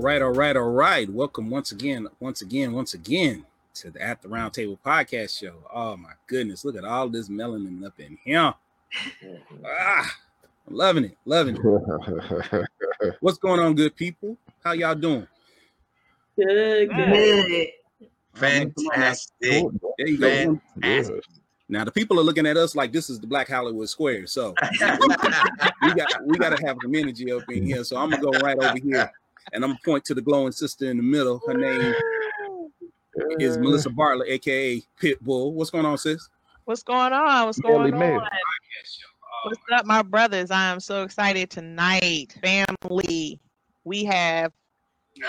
All right, all right, all right. Welcome once again, once again, once again to the At the Round Table podcast show. Oh my goodness, look at all this melanin up in here. Ah, I'm loving it, loving it. What's going on, good people? How y'all doing? Good, good. Fantastic. There you go. Fantastic. Now the people are looking at us like this is the Black Hollywood Square. So we got we got to have some energy up in here. So I'm gonna go right over here and I'm gonna point to the glowing sister in the middle. Her name is Melissa Bartlett, aka Pitbull. What's going on, sis? What's going on? What's Melly going Mel. on? What's up, my brothers? I am so excited tonight, family. We have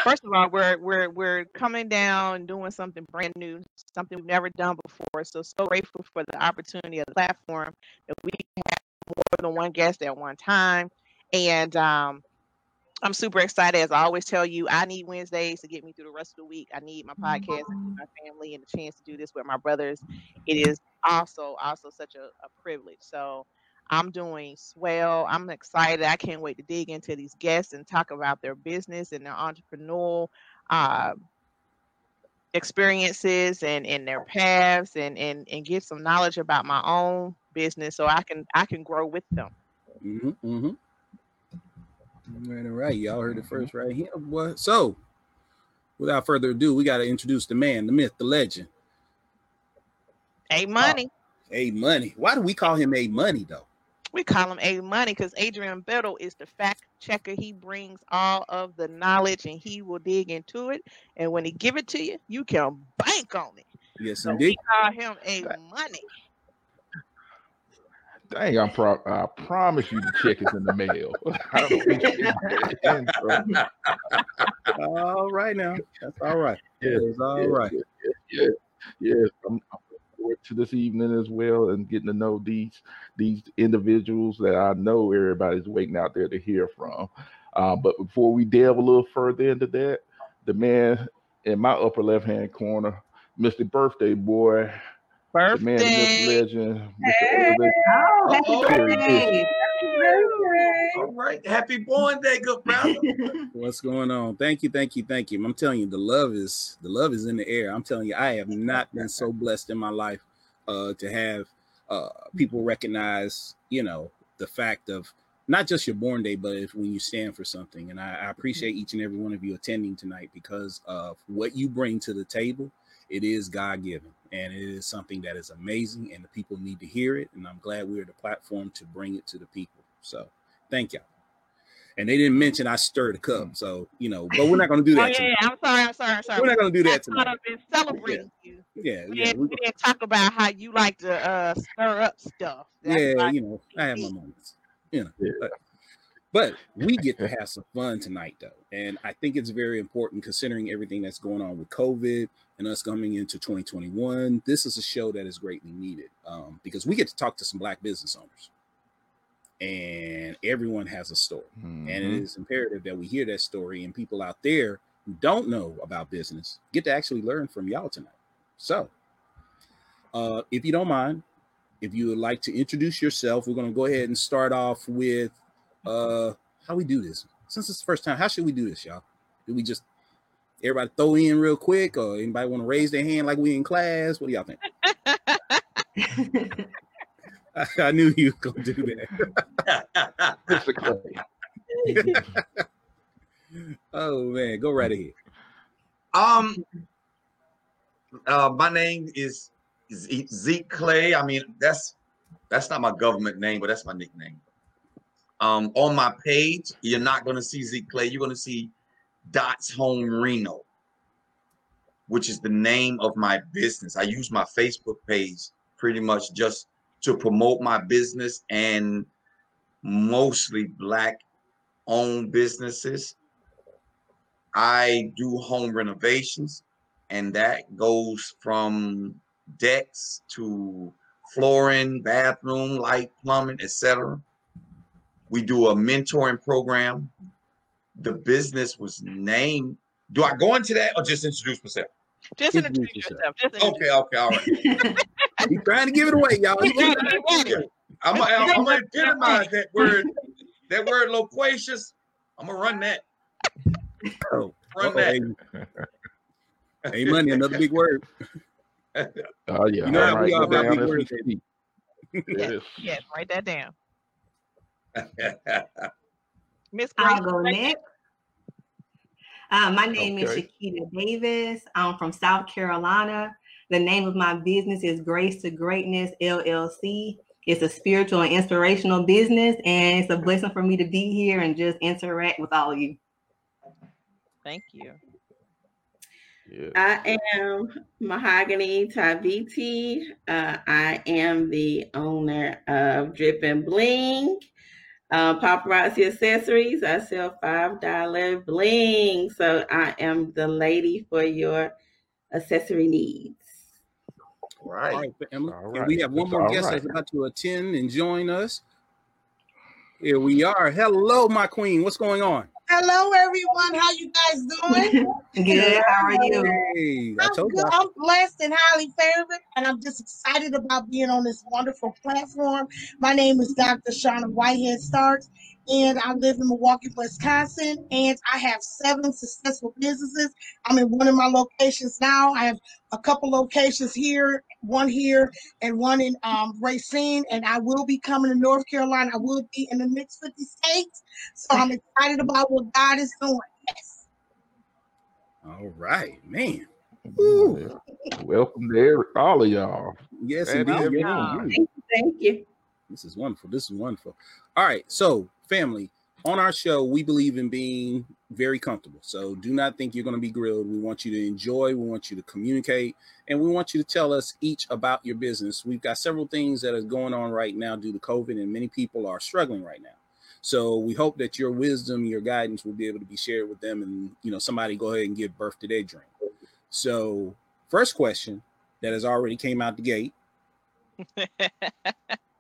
first of all, we're we're we're coming down and doing something brand new, something we've never done before. So so grateful for the opportunity of the platform that we have more than one guest at one time, and um. I'm super excited. As I always tell you, I need Wednesdays to get me through the rest of the week. I need my podcast and my family and the chance to do this with my brothers. It is also also such a, a privilege. So I'm doing swell. I'm excited. I can't wait to dig into these guests and talk about their business and their entrepreneurial uh, experiences and, and their paths and, and and get some knowledge about my own business so I can I can grow with them. Mm-hmm. mm-hmm. All right, all right. Y'all heard it mm-hmm. first right here. Boy. So without further ado, we got to introduce the man, the myth, the legend. A uh, money. A money. Why do we call him A money though? We call him A Money because Adrian Bettle is the fact checker. He brings all of the knowledge and he will dig into it. And when he give it to you, you can bank on it. Yes, So indeed. we call him A Money. Dang, I'm pro- I promise you the check is in the mail. I in All right now. That's all right. Yes, That's all yes, right. yes, yes, yes. I'm, I'm looking forward to this evening as well and getting to know these these individuals that I know everybody's waiting out there to hear from. Uh, but before we delve a little further into that, the man in my upper left hand corner, Mr. Birthday Boy, the man, the myth, Birthday. legend, Mr. Elevation. Oh, happy Oh, birthday. All right. Happy born day, good brother. What's going on? Thank you, thank you, thank you. I'm telling you, the love is the love is in the air. I'm telling you, I have not been so blessed in my life uh, to have uh, people recognize, you know, the fact of not just your born day, but if when you stand for something. And I, I appreciate each and every one of you attending tonight because of what you bring to the table. It is God given, and it is something that is amazing, and the people need to hear it. And I'm glad we're the platform to bring it to the people. So thank y'all. And they didn't mention I stirred the cup, so you know, but we're not going to do Oh that. yeah, yeah, I'm sorry, I'm sorry, I'm sorry. We're not going to do that I thought tonight. I've been celebrating you. Yeah, We, yeah, didn't, we, we didn't talk about how you like to uh, stir up stuff. That's yeah. why- You know, I have my moments. You know, Yeah. but, but we get to have some fun tonight, though, and I think it's very important considering everything that's going on with COVID and us coming into 2021. This is a show that is greatly needed um, because we get to talk to some Black business owners, and everyone has a story. and it Mhm. is imperative that we hear that story and people out there who don't know about business get to actually learn from y'all tonight so uh, if you don't mind if you would like to introduce yourself we're going to go ahead and start off with uh, how we do this since it's the first time how should we do this y'all do we just everybody throw in real quick or anybody want to raise their hand like we in class what do y'all think i knew you were going to do that Mr. Oh man go right ahead um, uh, my name is Zeke Clay. I mean, that's that's not my government name, but that's my nickname. Um, on my page, you're not going to see Zeke Clay. You're going to see Dots Home Reno, which is the name of my business. I use my Facebook page pretty much just to promote my business and mostly black owned businesses. I do home renovations, and that goes from decks to flooring, bathroom, light, plumbing, etc. We do a mentoring program. The business was named. Do I go into that or just introduce myself? Just Introduce introduce yourself. yourself. Just introduce Okay, okay, all right. He's trying to give it away, y'all. He yourself. keep- He ready. I'm gonna I'm epitomize that word, that word loquacious. I'm gonna run that. Oh, Run uh-oh, that. hey, hey, money, another big word. Oh yeah. You know how I'm we writing are it about down big words. Yes. Yes, write that down. Miss Grace. I'll go next. Uh, my name Okay. is Shakita Davis. I'm from South Carolina. The name of my business is Grace to Greatness LLC. It's a spiritual and inspirational business, and it's a blessing for me to be here and just interact with all of you. Thank you. Yeah. I am Mahogany Taviti. Uh, I am the owner of Drip and Bling. Uh, paparazzi accessories. I sell five dollar bling. So I am the lady for your accessory needs. All right. right, family. All And we have one more all guest right. that's about to attend and join us. Here we are. Hello, my queen. What's going on? Hello, everyone. How you guys doing? Good. How are you? Hey, I I'm told good. you. I'm blessed and highly favored, and I'm just excited about being on this wonderful platform. My name is Dr. Shauna Whitehead Starks, and I live in Milwaukee, Wisconsin, and I have seven successful businesses. I'm in one of my locations now. I have a couple locations here, one here, and one in um, Racine, and I will be coming to North Carolina. I will be in the next 50 states, so I'm excited about what God is doing. Yes. All right, man. Yeah. Welcome there, all of y'all. Yes, And indeed. every Yes, room. indeed. Thank you. This is wonderful. This is wonderful. All right. So, family, on our show, we believe in being very comfortable. So, do not think you're going to be grilled. We want you to enjoy, we want you to communicate, and we want you to tell us each about your business. We've got several things that are going on right now due to COVID, and many people are struggling right now. So, we hope that your wisdom, your guidance will be able to be shared with them, and you know, somebody go ahead and give birth to their dream. So, first question that has already came out the gate.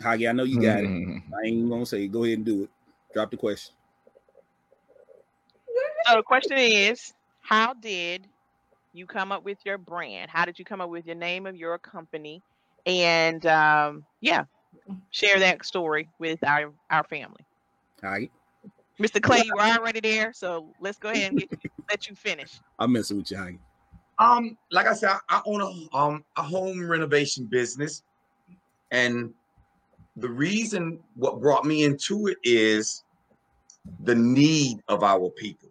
Hagi, I know you got it. Mhm. I ain't gonna say. Go ahead and do it. Drop the question. So the question is, how did you come up with your brand? How did you come up with your name of your company? And um, yeah, share that story with our our family. Hagi, Mr. Clay, you were already there, so let's go ahead and get you, let you finish. I'm messing with you, Hagi. Um, like I said, I, I own a um a home renovation business, and the reason what brought me into it is the need of our people.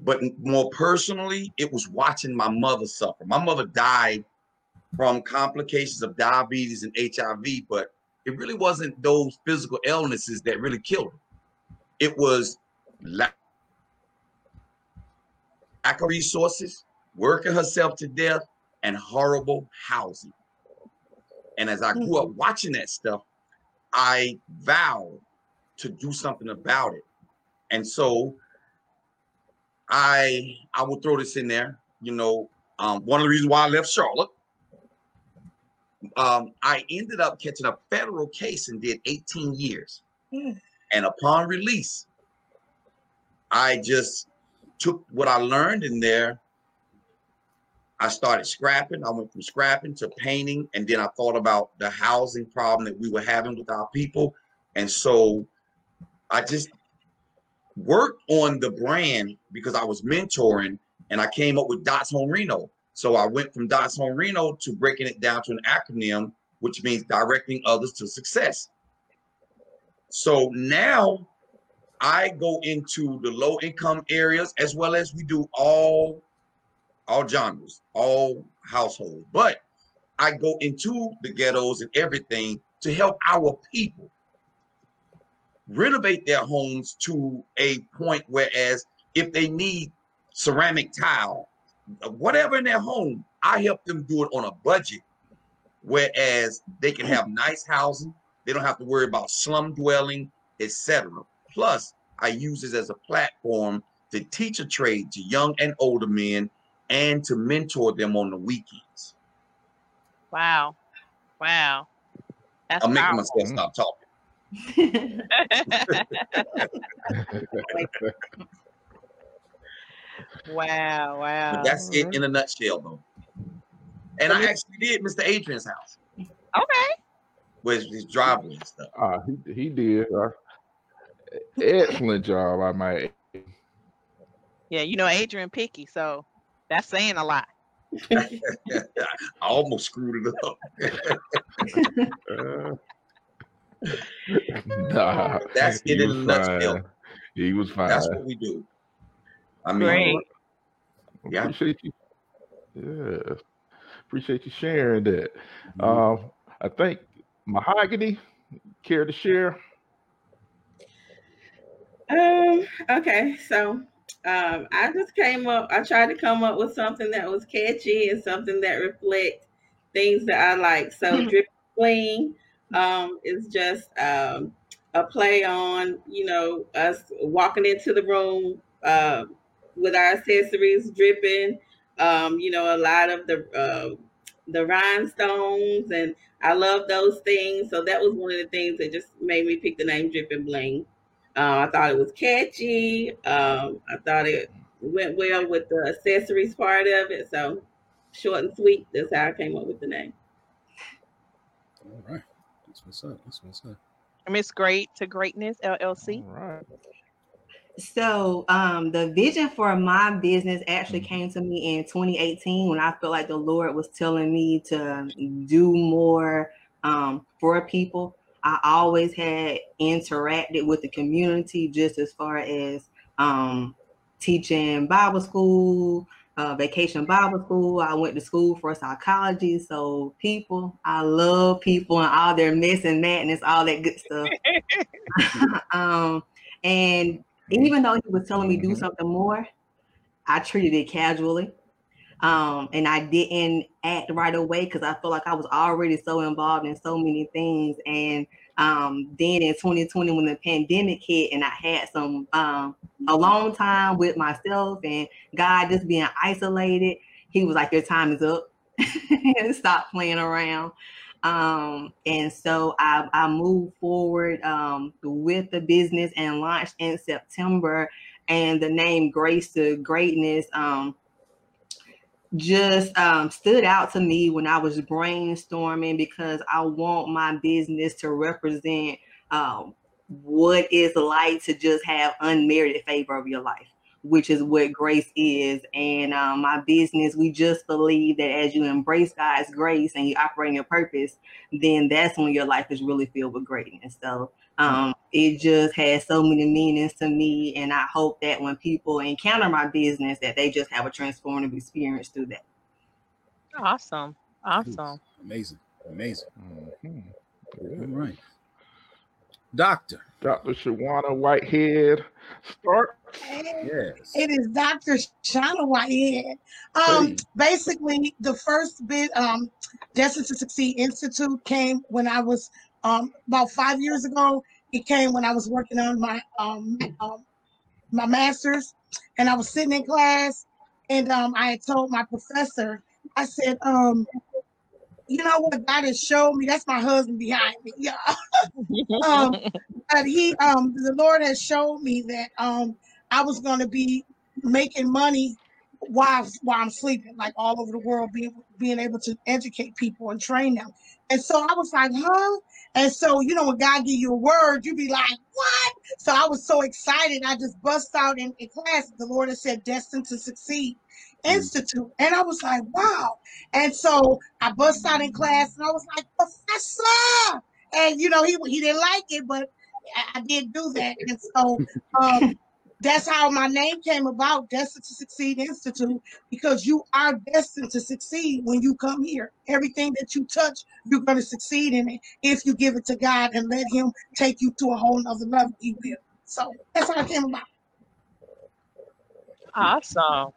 But more personally, it was watching my mother suffer. My mother died from complications of diabetes and HIV, but it really wasn't those physical illnesses that really killed her. It was lack lack of resources, working herself to death, and horrible housing. And as I grew up watching that stuff, I vowed to do something about it. And so I I will throw this in there. You know, um, one of the reasons why I left Charlotte, um, I ended up catching a federal case and did 18 years. Mm. And upon release, I just took what I learned in there. I started scrapping. I went from scrapping to painting, and then I thought about the housing problem that we were having with our people, and so I just worked on the brand because I was mentoring, and I came up with Dots Home Reno. So I went from Dots Home Reno to breaking it down to an acronym, which means directing others to success. So now I go into the low income areas as well as we do all all genres, all households. But I go into the ghettos and everything to help our people renovate their homes to a point whereas if they need ceramic tile, whatever in their home, I help them do it on a budget. Whereas they can have nice housing, they don't have to worry about slum dwelling, etc. Plus, I use this as a platform to teach a trade to young and older men and to mentor them on the weekends. Wow, wow, that's I'm making myself stop talking. wow, wow. But that's it in a nutshell, though. And I actually did Mr. Adrian's house, Okay. with his driveway and stuff. Uh, he, he did. Uh, excellent job, I might. Yeah, you know Adrian picky, so that's saying a lot. I almost screwed it up. Uh, nah, That's he it in a nutshell. He was fine. That's what we do. I mean, Great. Yeah. Appreciate you. Yeah. Appreciate you sharing that. Mhm. Um, I think Mahogany, care to share? Um, okay, so um, I just came up, I tried to come up with something that was catchy and something that reflect things that I like. So drip bling um is just um a play on, you know, us walking into the room uh, with our accessories dripping, um, you know, a lot of the uh, the rhinestones and I love those things. So that was one of the things that just made me pick the name Drip and Bling. Uh, I thought it was catchy. Um, I thought it went well with the accessories part of it. So short and sweet. That's how I came up with the name. All right. That's what's up. That's what's up. Miss Great to Greatness LLC. All right. So, um, the vision for my business actually Mhm. came to me in 2018 when I felt like the Lord was telling me to do more um, for people. I always had interacted with the community just as far as um, teaching Bible school, uh, vacation Bible school. I went to school for psychology. So, people, I love people and all their mess and madness, all that good stuff. um, and even though he was telling me do Mhm. something more, I treated it casually. Um, and I didn't act right away because I felt like I was already so involved in so many things. And um, then in 2020, when the pandemic hit, and I had some um, a long time with myself and God just being isolated, He was like, "Your time is up. Stop playing around." Um, and so I, I moved forward um, with the business and launched in September. And the name Grace to Greatness um, just um, stood out to me when I was brainstorming because I want my business to represent um, what it's like to just have unmerited favor of your life, which is what grace is. And um, my business, we just believe that as you embrace God's grace and you operate in your purpose, then that's when your life is really filled with greatness. So um, it just has so many meanings to me, and I hope that when people encounter my business, that they just have a transformative experience through that. Awesome. Awesome. Amazing. Amazing. Mhm. All Yeah. right. Doctor. Dr. Shawana Whitehead, start. Yes. It is Dr. Shawana Whitehead. Um, Hey. basically, the first bit, um, Destined to Succeed Institute came when I was um about five years ago. It came when I was working on my um, um my master's, and I was sitting in class, and um, I had told my professor, I said, um, you know what God has showed me. That's my husband behind me. Yeah. um, but he um the Lord has showed me that um I was gonna be making money while while I'm sleeping, like all over the world, being being able to educate people and train them. And so I was like, huh? And so, you know, when God give you a word, you be like, what? So I was so excited. I just bust out in, in class. The Lord has said, destined to succeed institute. And I was like, wow. And so I bust out in class and I was like, professor. And you know, he he didn't like it, but I, I did do that. And so um that's how my name came about, Destined to Succeed Institute, because you are destined to succeed when you come here. Everything that you touch, you're going to succeed in it if you give it to God and let Him take you to a whole nother level. He will. So that's how I came about. awesome.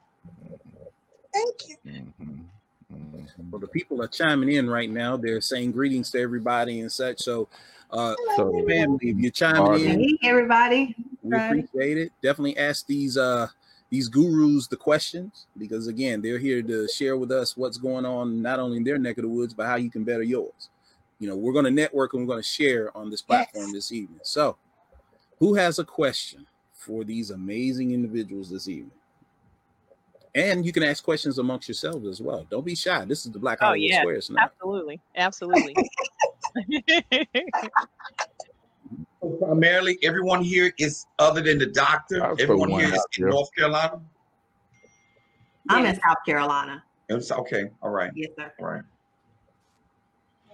Thank you. Mhm. Mhm. Well, the people are chiming in right now. They're saying greetings to everybody and such. So, uh, So, family, if you're chiming Pardon. in, Hey, everybody. we appreciate it. Definitely ask these uh these gurus the questions because again, they're here to share with us what's going on not only in their neck of the woods, but how you can better yours. You know, we're going to network and we're going to share on this platform Yes. this evening. So, who has a question for these amazing individuals this evening? And you can ask questions amongst yourselves as well. Don't be shy. This is the Black Oh, Hollywood yeah. Squares tonight. Absolutely. Absolutely. primarily everyone here is other than the doctor. I'll throw Everyone one here is out in there. North Carolina. I'm Yes. in South Carolina. It's okay. All right. Yes, sir. All right.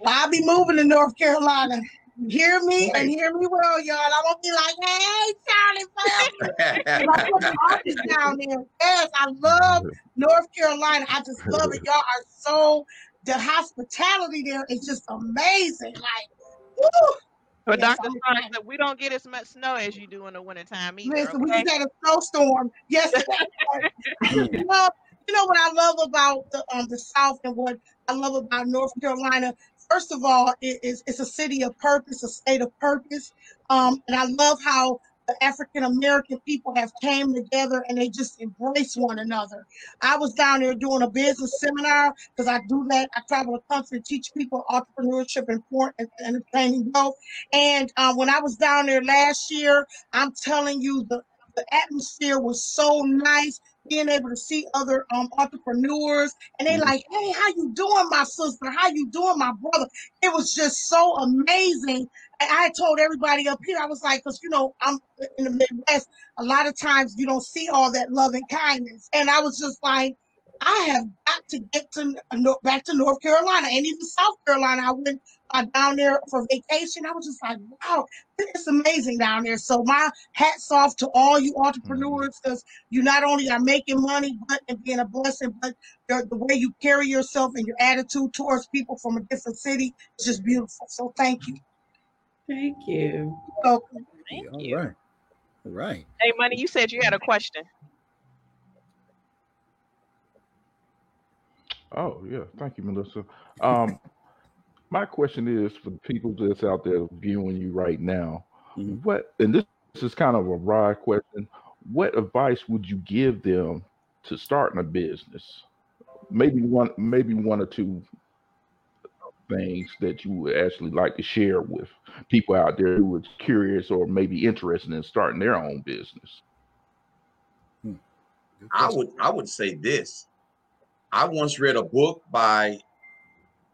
I'll be moving to North Carolina. Hear me Right. and hear me well, y'all. I won't be like, hey, Charlie, Brown. I put the office down there. Yes, I love North Carolina. I just love it. Y'all are so the hospitality there is just amazing. Like, woo. But Yes, Dr. I'm Stein excited. said we don't get as much snow as you do in the wintertime either. Listen, we just had a snowstorm yesterday. you, know, you know what I love about the um the South and what I love about North Carolina. First of all, it is it's a city of purpose, a state of purpose. Um, and I love how the African American people have came together and they just embrace one another. I was down there doing a business seminar because I do that. I travel the country teach people entrepreneurship and for- and entertaining wealth. And um, when I was down there last year, I'm telling you, the, the atmosphere was so nice. Being able to see other um, entrepreneurs, and they Mhm. like, "Hey, how you doing, my sister? How you doing, my brother?" It was just so amazing. And I told everybody up here, I was like, because you know, I'm in the Midwest. A lot of times you don't see all that love and kindness, and I was just like, I have got to get to back to North Carolina and even South Carolina. I went uh, down there for vacation. I was just like, wow, it's amazing down there. So my hats off to all you entrepreneurs because you not only are making money, but and being a blessing, but the, the way you carry yourself and your attitude towards people from a different city is just beautiful. So thank you. Thank you. So Thank All you. right. All right. Hey, Money, you said you had a question. Oh yeah, thank you, Melissa. Um, my question is for the people that's out there viewing you right now. Mhm. What and this, this is kind of a broad question. What advice would you give them to starting a business? Maybe one, maybe one or two things that you would actually like to share with people out there who are curious or maybe interested in starting their own business. I would I would say this. I once read a book by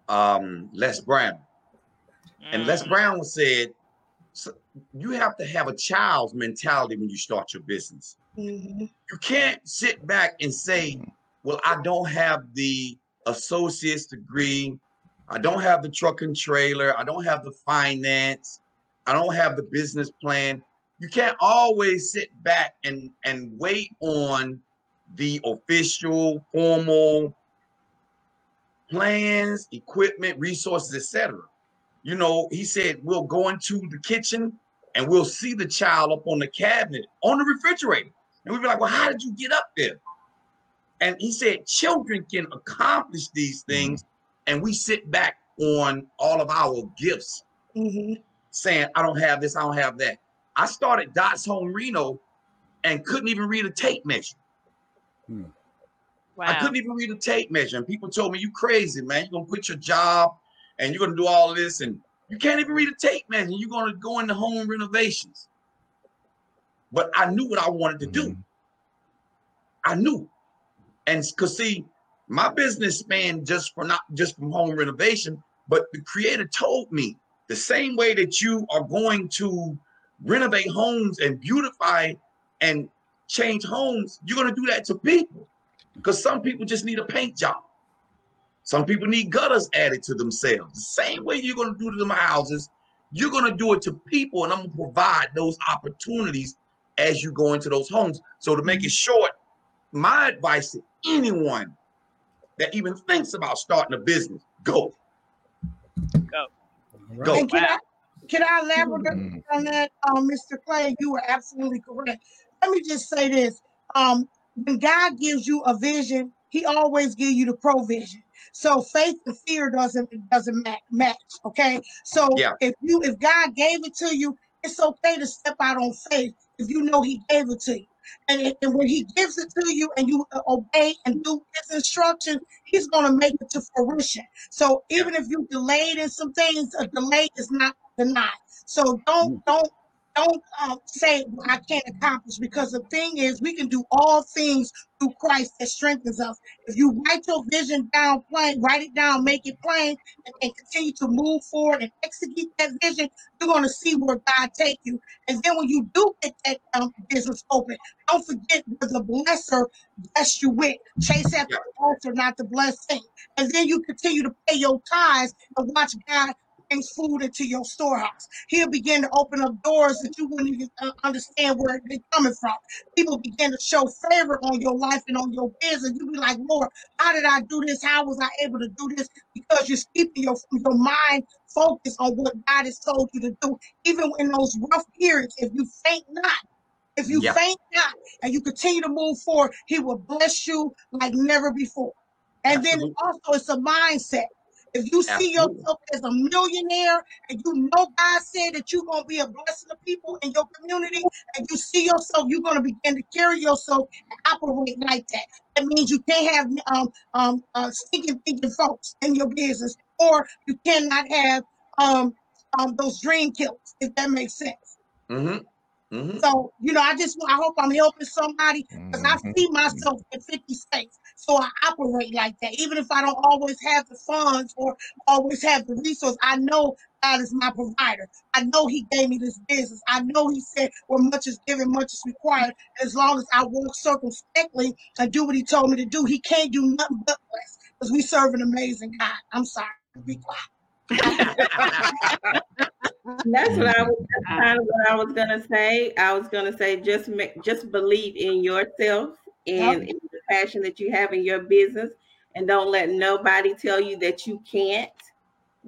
um, Les Brown, and Les Mm. Brown said, "So "You have to have a child's mentality when you start your business. mhm. You can't sit back and say, "Well, I don't have the associate's degree, I don't have the truck and trailer, I don't have the finance, I don't have the business plan." You can't always sit back and and wait on the official, formal plans, equipment, resources, etc. You know, he said we'll go into the kitchen and we'll see the child up on the cabinet on the refrigerator. And we'd be like, well, how did you get up there? And he said, children can accomplish these things, and we sit back on all of our gifts, Mhm. saying, I don't have this, I don't have that. I started Dots Home Reno and couldn't even read a tape measure. I Wow. couldn't even read a tape measure. And people told me, you crazy, man. You're gonna quit your job and you're gonna do all this, and you can't even read a tape measure. You're gonna go into home renovations. But I knew what I wanted to do. Mhm. I knew. And because see, my business spanned just for not just from home renovation, but the creator told me the same way that you are going to renovate homes and beautify and change homes, you're going to do that to people. Because some people just need a paint job. Some people need gutters added to themselves. The same way you're going to do to them houses, you're going to do it to people, and I'm going to provide those opportunities as you go into those homes. So to make it short, my advice to anyone that even thinks about starting a business, go. All right. Go. And can Wow. I can I elaborate Mhm. on that, um, Mr. Clay? You were absolutely correct. Let me just say this: um, when God gives you a vision, He always gives you the provision. So faith and fear doesn't doesn't match. Okay, so Yeah. if you if God gave it to you, it's okay to step out on faith if you know He gave it to you. And, and when He gives it to you and you uh, obey and do His instructions, He's going to make it to fruition. So even if you delayed in some things, a delay is not denied. So don't don't don't um, say I can't accomplish because the thing is, we can do all things through Christ that strengthens us. If you write your vision down plain, write it down, make it plain, and, and continue to move forward and execute that vision, you're going to see where God take you. And then when you do get that um, business open, don't forget where the blesser blessed you with. Chase after the altar, not the blessing. And then you continue to pay your tithes and watch God brings food into your storehouse. He'll begin to open up doors that you wouldn't even uh, understand where they're coming from. People begin to show favor on your life and on your business. You be like, Lord, how did I do this? How was I able to do this? Because you're keeping your, your mind focused on what God has told you to do. Even in those rough periods, if you faint not, if you Yeah. faint not and you continue to move forward, he will bless you like never before. And then Absolutely. also it's a mindset. If you see Absolutely. yourself as a millionaire and you know God said that you're going to be a blessing to people in your community, and you see yourself, you're going to begin to carry yourself and operate like that. That means you can't have um um uh, stinking thinking folks in your business, or you cannot have um um those dream killers, if that makes sense. Mm-hmm. Mm-hmm. So, you know, I just I hope I'm helping somebody because I Mhm. see myself in 50 states. So I operate like that. Even if I don't always have the funds or always have the resource, I know God is my provider. I know He gave me this business. I know He said, Well, much is given, much is required. As long as I walk circumspectly and do what He told me to do, He can't do nothing but bless. Because we serve an amazing God. I'm sorry. Be quiet. That's what I was that's uh, kind of what I was gonna say. I was gonna say just make just believe in yourself and in the passion that you have in your business, and don't let nobody tell you that you can't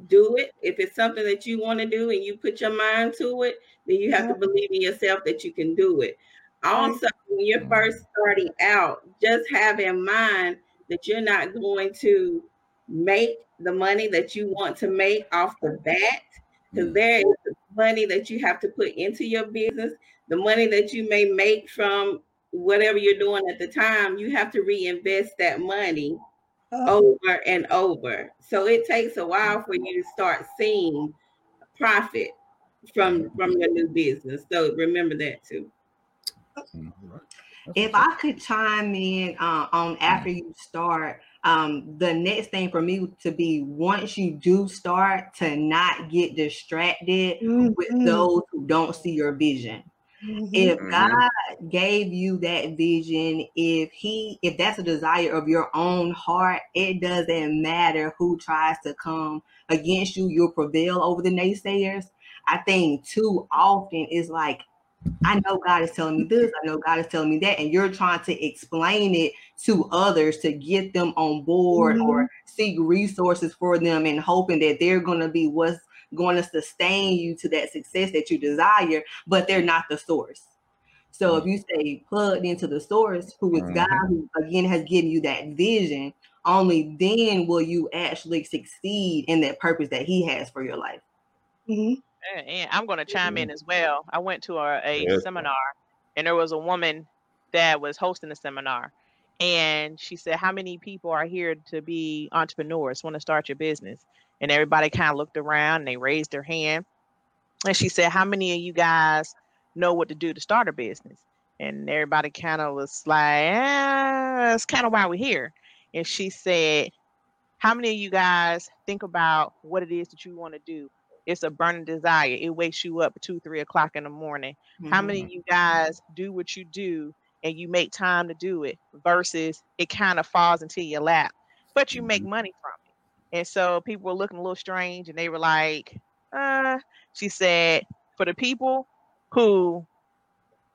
do it. If it's something that you want to do and you put your mind to it, then you have to believe in yourself that you can do it. Also, when you're first starting out, just have in mind that you're not going to make the money that you want to make off the bat because mm. there is money that you have to put into your business. The money that you may make from whatever you're doing at the time you have to reinvest that money oh. over and over. So it takes a while for you to start seeing profit from mm. from your new business. So remember that too. Uh, if I could chime in uh, on after you start, um, the next thing for me to be once you do start to not get distracted with Mhm. those who don't see your vision. Mhm. If Mhm. God gave you that vision, if He, if that's a desire of your own heart, it doesn't matter who tries to come against you, you'll prevail over the naysayers. I think too often it's like, I know God is telling me this, I know God is telling me that, and you're trying to explain it to others to get them on board or seek resources for them and hoping that they're going to be what's going to sustain you to that success that you desire, but they're not the source. So if you stay plugged into the source, who is God, who again has given you that vision, only then will you actually succeed in that purpose that He has for your life. Mhm. And, I'm going to chime in mm-hmm. as well. I went to a, a Yes. seminar, and there was a woman that was hosting the seminar, and she said, "How many people are here to be entrepreneurs? Want to start your business?" And everybody kind of looked around and they raised their hand. And she said, "How many of you guys know what to do to start a business?" And everybody kind of was like, ah, "That's kind of why we're here." And she said, "How many of you guys think about what it is that you want to do?" It's a burning desire. It wakes you up at two, three o'clock in the morning. How many of you guys do what you do and you make time to do it versus it kind of falls into your lap, but you make money from it? And so people were looking a little strange and they were like, uh, she said, for the people who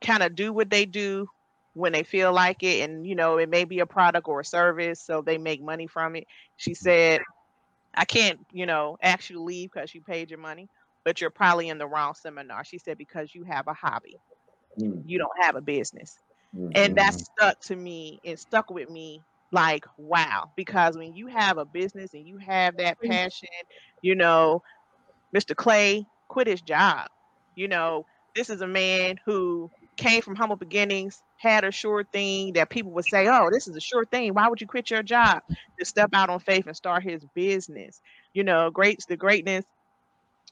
kind of do what they do when they feel like it, and you know, it may be a product or a service, so they make money from it. She said, I can't, you know, ask you to leave because you paid your money, but you're probably in the wrong seminar. She said, because you have a hobby, Mm, you don't have a business. mm, And that stuck to me, it stuck with me like, wow, because when you have a business and you have that passion, you know, Mr. Clay quit his job. You know, this is a man who came from humble beginnings, had a sure thing that people would say, oh, this is a sure thing. Why would you quit your job to step out on faith and start his business? You know, greats the greatness.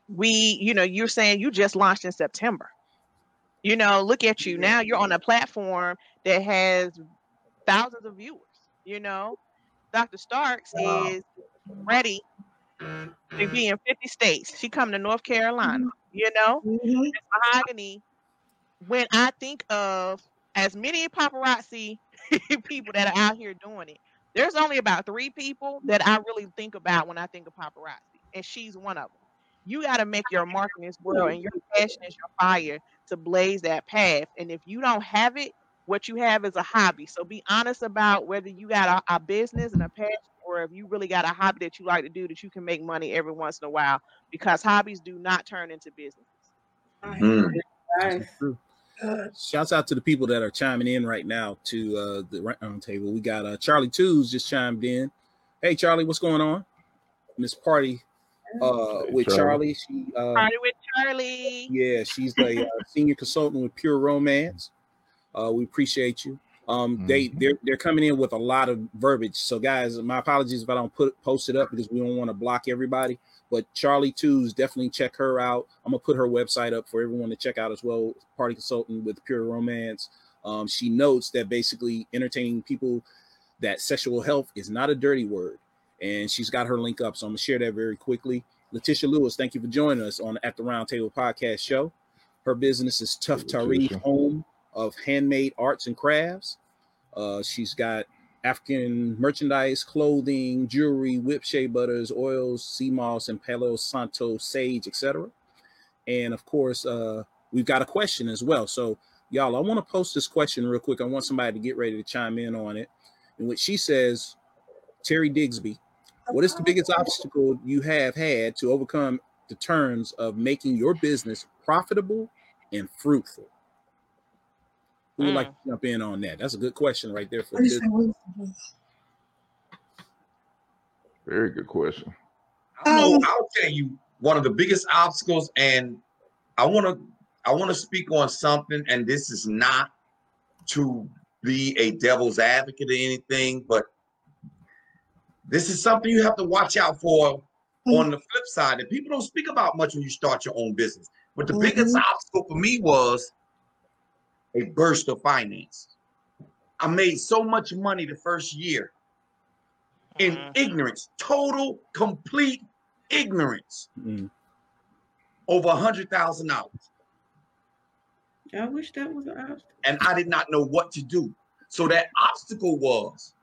We, you know, you're saying you just launched in September. You know, look at you now. You're on a platform that has thousands of viewers. You know, Dr. Starks is ready to be in 50 states. She come to North Carolina. You know, Mhm. Mahogany. When I think of as many paparazzi people that are out here doing it, there's only about three people that I really think about when I think of paparazzi, and she's one of them. You got to make your mark in this world, and your passion is your fire to blaze that path. And if you don't have it, what you have is a hobby. So be honest about whether you got a, a business and a passion, or if you really got a hobby that you like to do that you can make money every once in a while, because hobbies do not turn into businesses. Mm. Nice. True. Uh, Shouts out to the people that are chiming in right now to uh, the round table. We got uh, Charlie Twos just chimed in. Hey Charlie, what's going on? Miss Party uh, Hey, with Charlie. Charlie. She uh, Party with Charlie. yeah, she's the uh, senior consultant with Pure Romance. Uh, we appreciate you. Um, they Mhm. they're they're coming in with a lot of verbiage. So guys, my apologies if I don't put post it up because we don't want to block everybody. But Charlie Twos, definitely check her out. I'm gonna put her website up for everyone to check out as well. Party consultant with Pure Romance. Um, she notes that basically entertaining people that sexual health is not a dirty word, and she's got her link up. So I'm gonna share that very quickly. Letitia Lewis, thank you for joining us on At the Roundtable podcast show. Her business is Tough Tari Home of Handmade Arts and Crafts. Uh, she's got African merchandise, clothing, jewelry, whip shea butters, oils, sea moss, and Palo Santo sage, etc. And of course, uh, we've got a question as well. So, y'all, I want to post this question real quick. I want somebody to get ready to chime in on it. In which she says, Terry Digsby, what is the biggest obstacle you have had to overcome the terms of making your business profitable and fruitful? Who would like mm. to jump in on that? That's a good question right there for what you business. say? What do you say? Very good question. I know, Um, I'll tell you one of the biggest obstacles, and I want to I want to speak on something, and this is not to be a devil's advocate or anything, but this is something you have to watch out for on the flip side that people don't speak about much when you start your own business. But the biggest obstacle for me was a burst of finance. I made so much money the first year in Mhm. ignorance, total, complete ignorance, Mm. over a hundred thousand dollars, I wish that was an obstacle. and I did not know what to do. So that obstacle was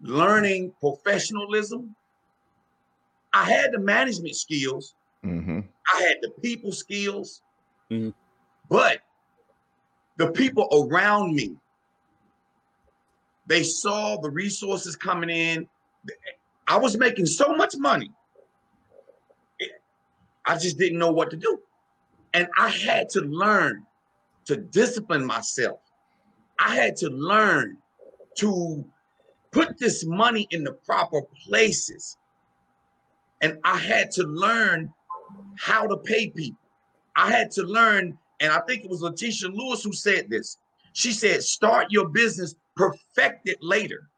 learning professionalism. I had the management skills, Mm-hmm. I had the people skills, Mhm. but the people around me, they saw the resources coming in. I was making so much money. I just didn't know what to do. And I had to learn to discipline myself. I had to learn to put this money in the proper places. And I had to learn how to pay people. I had to learn, and I think it was Letitia Lewis who said this. She said, start your business, perfect it later.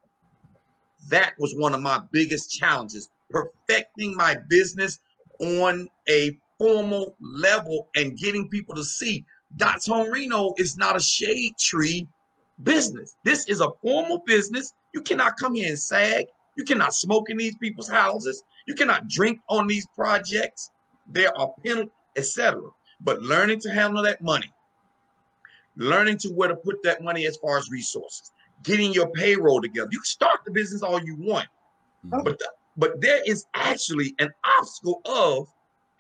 That was one of my biggest challenges, perfecting my business on a formal level and getting people to see Dots Home Reno is not a shade tree business. This is a formal business. You cannot come here and sag. You cannot smoke in these people's houses. You cannot drink on these projects. There are penalties, etc. But learning to handle that money, learning to where to put that money as far as resources, getting your payroll together. You can start the business all you want, but the, but there is actually an obstacle of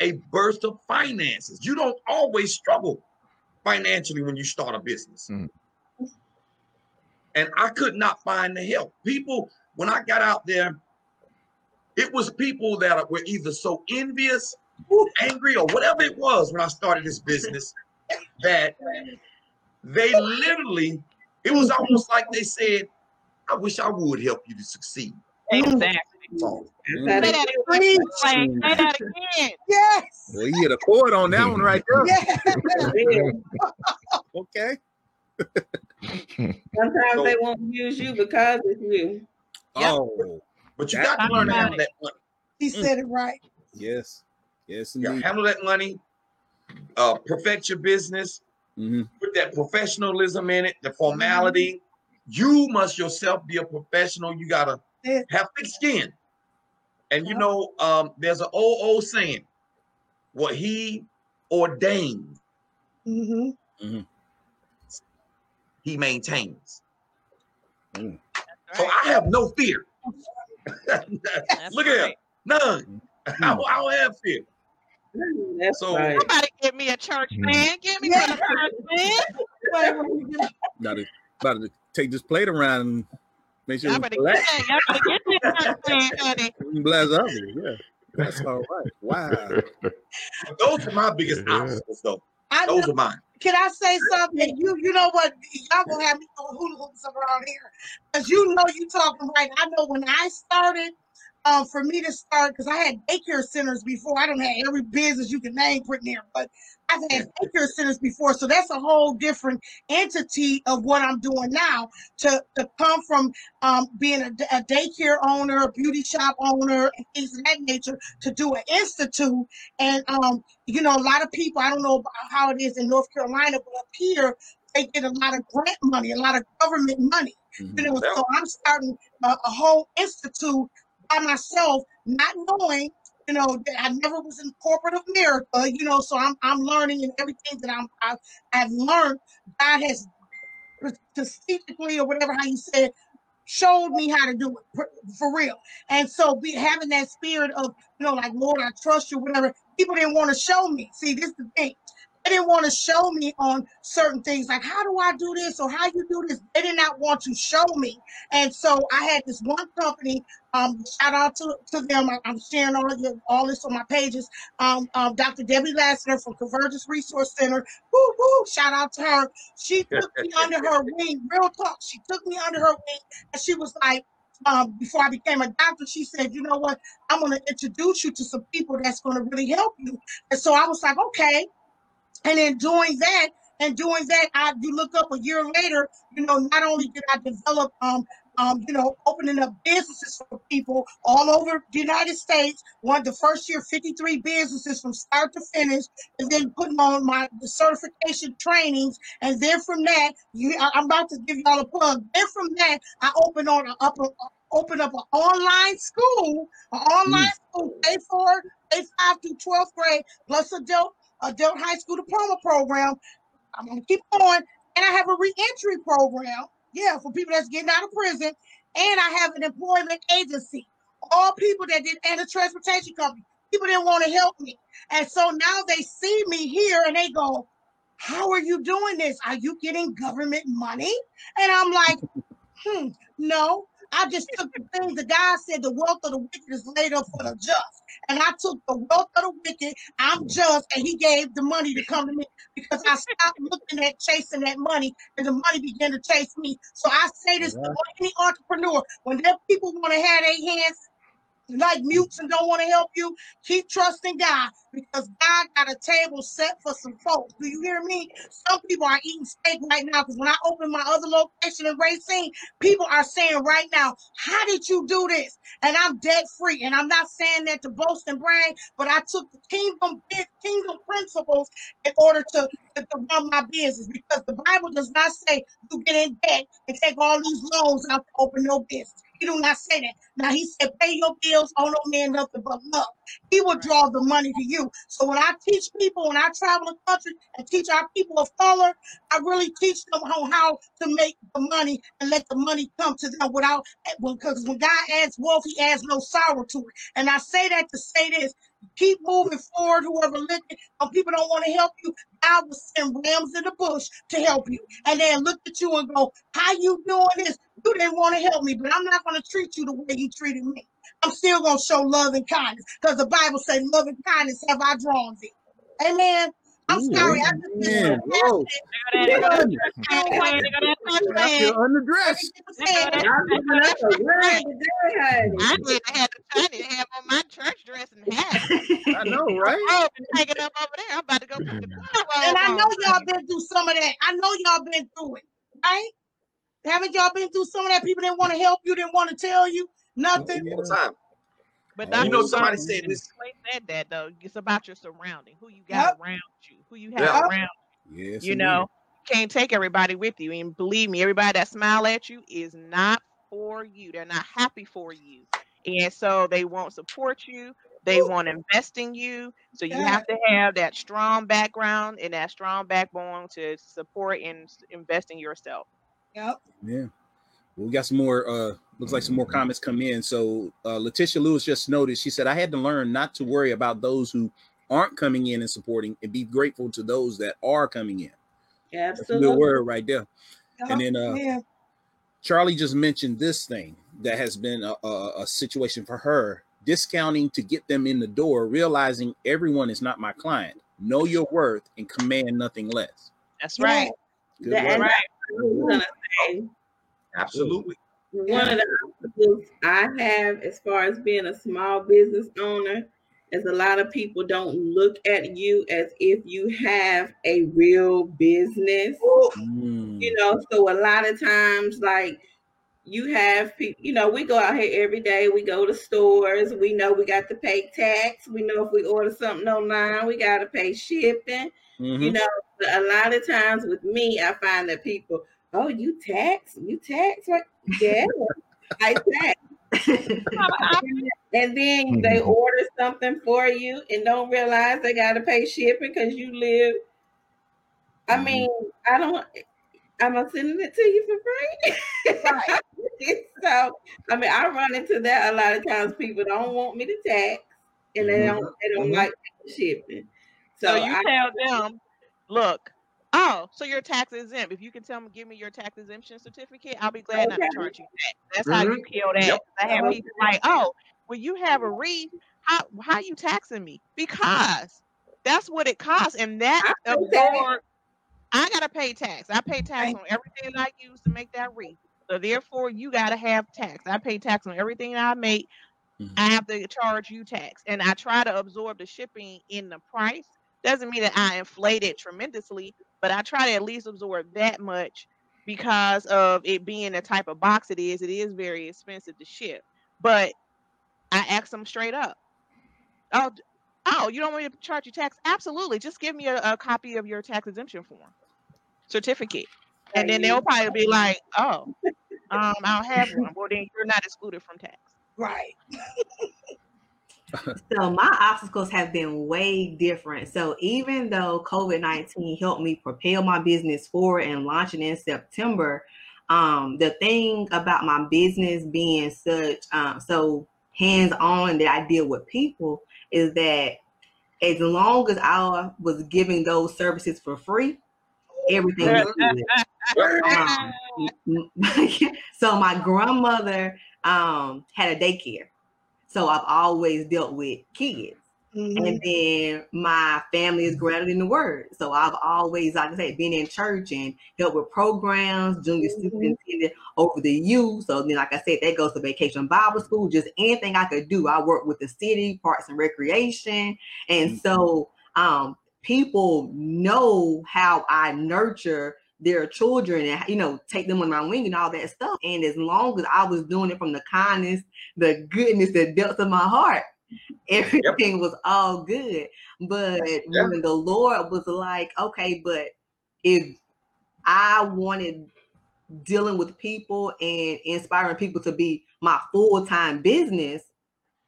a burst of finances. You don't always struggle financially when you start a business. Mhm. And I could not find the help. People, when I got out there, it was people that were either so envious, angry, or whatever it was when I started this business that they literally, it was almost like they said, I wish I would help you to succeed. Exactly. So. That Say is- that again. Say that again. Yes. Well, you hit a chord on that one right there. Yes. Okay. Sometimes they won't use you because it's you. Yep. Oh, but you got to learn how to Talk that money. He said it right. yes. Yes, You handle that money uh, perfect your business, Mhm. put that professionalism in it, the formality. You must yourself be a professional. You gotta Yeah. have thick skin. And you know, um, there's an old old saying, what he ordained, hmm he maintains. Mm. That's So. I have no fear. That's Look at him. right. None. I, I don't have fear. That's So- right. Somebody give me a church Mhm. man. Give me Yeah. some church man. About to take this plate around and make sure Y'all better get blast, that. Y'all better get that church man, honey. we others. Yeah, that's all right. Wow. Those are my biggest Yeah. obstacles, though. I Those know, are mine. can I say something? You you know what? Y'all gonna have me doing hula hoops around here. Cause you know you talking right. I know when I started, um, for me to start, because I had daycare centers before. I don't have every business you can name pretty near, but I've had daycare centers before. So that's a whole different entity of what I'm doing now. To to come from um being a, a daycare owner, a beauty shop owner, and things of that nature, to do an institute. And um, you know, a lot of people, I don't know about how it is in North Carolina, but up here, they get a lot of grant money, a lot of government money. Mhm. You know, so I'm starting a, a whole institute by myself, not knowing, you know, that I never was in corporate America, you know, so I'm I'm learning and everything that I'm I've, I've learned, God has strategically or whatever how you said showed me how to do it for real. And so be having that spirit of, you know, like Lord, I trust you, whatever. People didn't want to show me. See, this is the thing. They didn't want to show me on certain things like how do I do this or how you do this. They did not want to show me. And so I had this one company. Um, shout out to, to them. I, am sharing all your, all this on my pages. Um, um, Dr. Debbie Lassner from Convergence Resource Center. Woo woo! Shout out to her. She took me under her wing. Real talk. She took me under her wing, and she was like, um, before I became a doctor, she said, "You know what? I'm going to introduce you to some people that's going to really help you." And so I was like, "Okay." And then doing that, and doing that, I you look up a year later, you know, not only did I develop um um, you know, opening up businesses for people all over the United States. One the first year, 53 businesses from start to finish, and then putting on my the certification trainings. And then from that, you I- I'm about to give y'all a plug. Then from that, I opened on a up a, open up an online school, an online school, K four, K five through 12th grade, plus adult adult high school diploma program. I'm gonna keep going. And I have a reentry program, yeah, for people that's getting out of prison. And I have an employment agency. All people that did and a transportation company. People didn't want to help me. And so now they see me here and they go, How are you doing this? Are you getting government money? And I'm like, hmm, no. I just took the things the guy said the wealth of the wicked is laid up for the just. And I took the wealth of the wicked, I'm just, and he gave the money to come to me because I stopped looking at chasing that money and the money began to chase me. So I say this to any entrepreneur when their people want to have their hands like mutes and don't want to help you, keep trusting God because God got a table set for some folks. Do you hear me? Some people are eating steak right now because when I open my other location in Racine, people are saying right now, How did you do this? And I'm debt free. And I'm not saying that to boast and brag, but I took the kingdom kingdom principles in order to, to, run my business because the Bible does not say you get in debt and take all these loans out to open your business. He do not say that. Now he said, pay your bills, owe no man nothing but love. He will draw the money to you. So when I teach people, when I travel the country and teach our people of color, I really teach them how, how to make the money and let the money come to them without, because when God adds wealth, he adds no sorrow to it. And I say that to say this, keep moving forward, whoever listen. When people don't want to help you, God will send rams in the bush to help you. And then look at you and go, how you doing this? You didn't want to help me, but I'm not going to treat you the way you treated me. I'm still going to show love and kindness because the Bible says, love and kindness have I drawn thee. Amen. I'm Ooh, sorry. I amen. just Whoa. There go that church man. There go that church I man. feel underdressed. There go that- I'm looking up a word today, honey. I need to have I need to have on my church dress and hat. I know, right? robe and take it up over there. I'm about to go put the And I know y'all been through some of that. I know y'all been through it, right? Haven't y'all been through some of that? People didn't want to help you, didn't want to tell you nothing. all the time. But You know, somebody said this. Clay said that though. It's about your surrounding, who you got Yep. around you, who you have Yeah. around. Yes, you indeed. know, can't take everybody with you. And believe me, everybody that smile at you is not for you. They're not happy for you. And so they won't support you. They won't invest in you. So you Yeah. have to have that strong background and that strong backbone to support and invest in yourself. Yep. Yeah. Well, we got some more uh looks like some more comments come in. So uh Letitia Lewis just noticed, she said, I had to learn not to worry about those who aren't coming in and supporting and be grateful to those that are coming in. That's a Absolutely. good word right there. Yep. And then uh yeah. Charlie just mentioned this thing that has been a, a, a situation for her discounting to get them in the door, realizing everyone is not my client. Know your worth and command nothing less. That's Yeah. right. Good That- word. and Right. that's what I was gonna say. Absolutely. One of the obstacles I have as far as being a small business owner is a lot of people don't look at you as if you have a real business. Mm. You know, so a lot of times, like you have people, you know, we go out here every day, we go to stores, we know we got to pay tax, we know if we order something online, we got to pay shipping. Mhm. You know, but a lot of times with me, I find that people, oh, you tax, you tax, right? Yeah, I tax. and then they Mhm. order something for you and don't realize they got to pay shipping because you live. I Mhm. mean, I don't. I'm sending it to you for free. so, I mean, I run into that a lot of times. People don't want me to tax, and they don't. They don't Mhm. like shipping. So, So you I, tell them, look, oh, so you're tax exempt. If you can tell me, give me your tax exemption certificate, I'll be glad not to charge you tax. That's how you kill that. Yep. I have people like, oh, well, you have a reef. How how you taxing me? Because that's what it costs, and that I pay tax. absorb. I gotta pay tax. I pay tax on everything that I use to make that reef. So therefore, you gotta have tax. I pay tax on everything I make. Mhm. I have to charge you tax, and I try to absorb the shipping in the price. Doesn't mean that I inflate it tremendously, but I try to at least absorb that much because of it being the type of box it is. It is very expensive to ship, but I ask them straight up. Oh, oh, you don't want me to charge you tax? Absolutely. Just give me a, a copy of your tax exemption form certificate, and then they'll probably be like, "Oh, um, I don't have one." Well, then you're not excluded from tax. Right. So my obstacles have been way different. So even though COVID nineteen helped me propel my business forward and launching in September, um, the thing about my business being such um, so hands on that I deal with people is that as long as I was giving those services for free, everything was good. Um, so my grandmother um, had a daycare. So I've always dealt with kids. Mhm. And then my family is grounded in the word. So I've always, like I said, been in church and helped with programs, junior superintendent over the youth. So then, like I said, that goes to vacation Bible school, just anything I could do. I work with the city, parks and recreation. And so um, people know how I nurture their children and you know take them on my wing and all that stuff. And as long as I was doing it from the kindness, the goodness, the depths of my heart, everything was all good. But Yeah. when the Lord was like, okay, but if I wanted dealing with people and inspiring people to be my full-time business,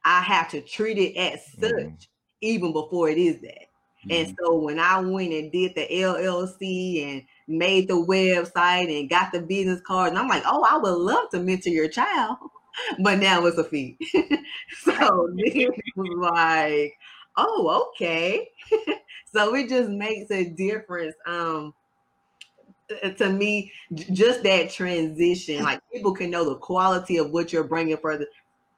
I have to treat it as such Mhm. even before it is that. And Mhm. so when I went and did the LLC and made the website and got the business card, and I'm like, oh, I would love to mentor your child, but now it's a fee. so was like, oh, okay. so it just makes a difference. Um, to me, just that transition, like people can know the quality of what you're bringing for the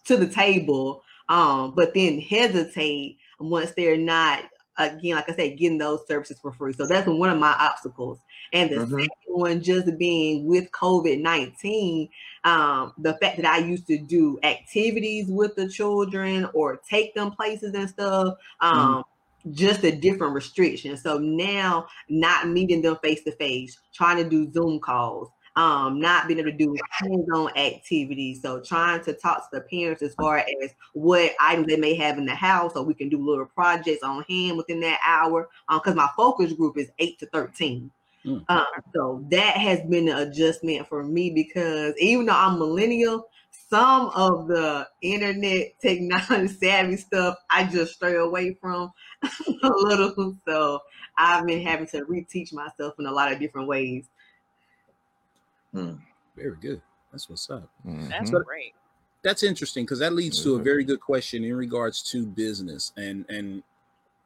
to the table, um, but then hesitate once they're not again, like I said, getting those services for free. So that's one of my obstacles. And the Mhm. second one just being with COVID 19, um, the fact that I used to do activities with the children or take them places and stuff, um, just a different restriction. So now not meeting them face to face, trying to do Zoom calls. Um, not being able to do hands-on activities. So trying to talk to the parents as far as what items they may have in the house, so we can do little projects on hand within that hour. Because um, my focus group is eight to thirteen. Mm. Um, so that has been an adjustment for me because even though I'm millennial, some of the internet technology savvy stuff I just stray away from a little. So I've been having to reteach myself in a lot of different ways. Hmm. Very good. That's what's up. Mm-hmm. That's so great. That's interesting because that leads to a very good question in regards to business and and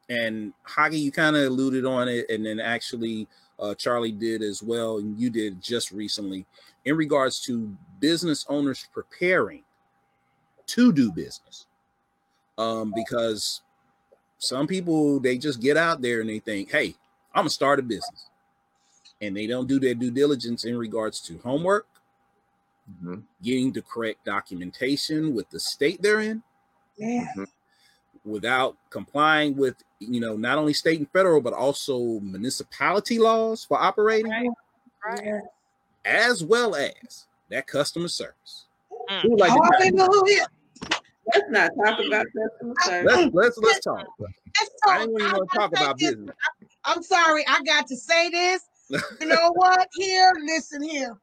and Hagi, you kind of alluded on it, and then actually uh, Charlie did as well, and you did just recently in regards to business owners preparing to do business. Um, because some people they just get out there and they think, hey, I'm gonna start a business and they don't do their due diligence in regards to homework, mm-hmm. getting the correct documentation with the state they're in, yeah. Mm-hmm. without complying with you know not only state and federal but also municipality laws for operating, right. Right. as well as that customer service. Mm. Like Hallelujah. Let's not talk about customer service. Let's let's, let's talk. Let's talk. I didn't even want to talk about business. I'm sorry, I got to say this you know what? Here, listen here.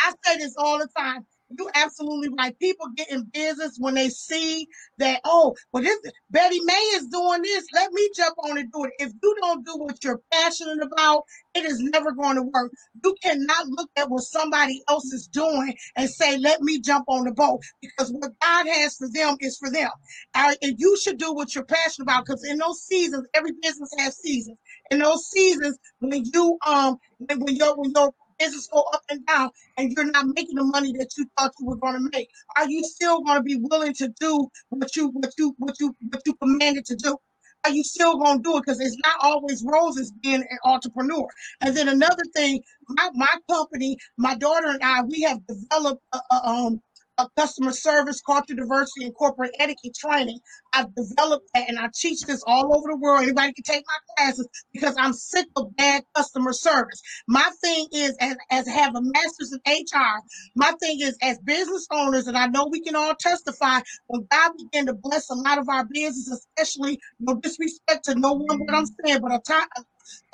I say this all the time. You're absolutely right. People get in business when they see that, oh, well, this Betty May is doing this. Let me jump on and do it. If you don't do what you're passionate about, it is never going to work. You cannot look at what somebody else is doing and say, let me jump on the boat because what God has for them is for them. Uh, and you should do what you're passionate about because in those seasons, every business has seasons. In those seasons, when you um when, when your when your business go up and down and you're not making the money that you thought you were going to make. Are you still going to be willing to do what you what you what you what you commanded to do? Are you still going to do it? Because it's not always roses being an entrepreneur. And then another thing my, my company my daughter and i we have developed a, a, um a customer service, culture diversity, and corporate etiquette training. I've developed that and I teach this all over the world. Anybody can take my classes because I'm sick of bad customer service. My thing is, as, as have a master's in HR, my thing is, as business owners, and I know we can all testify, when God began to bless a lot of our business, especially no disrespect to no one what I'm saying, but a, time,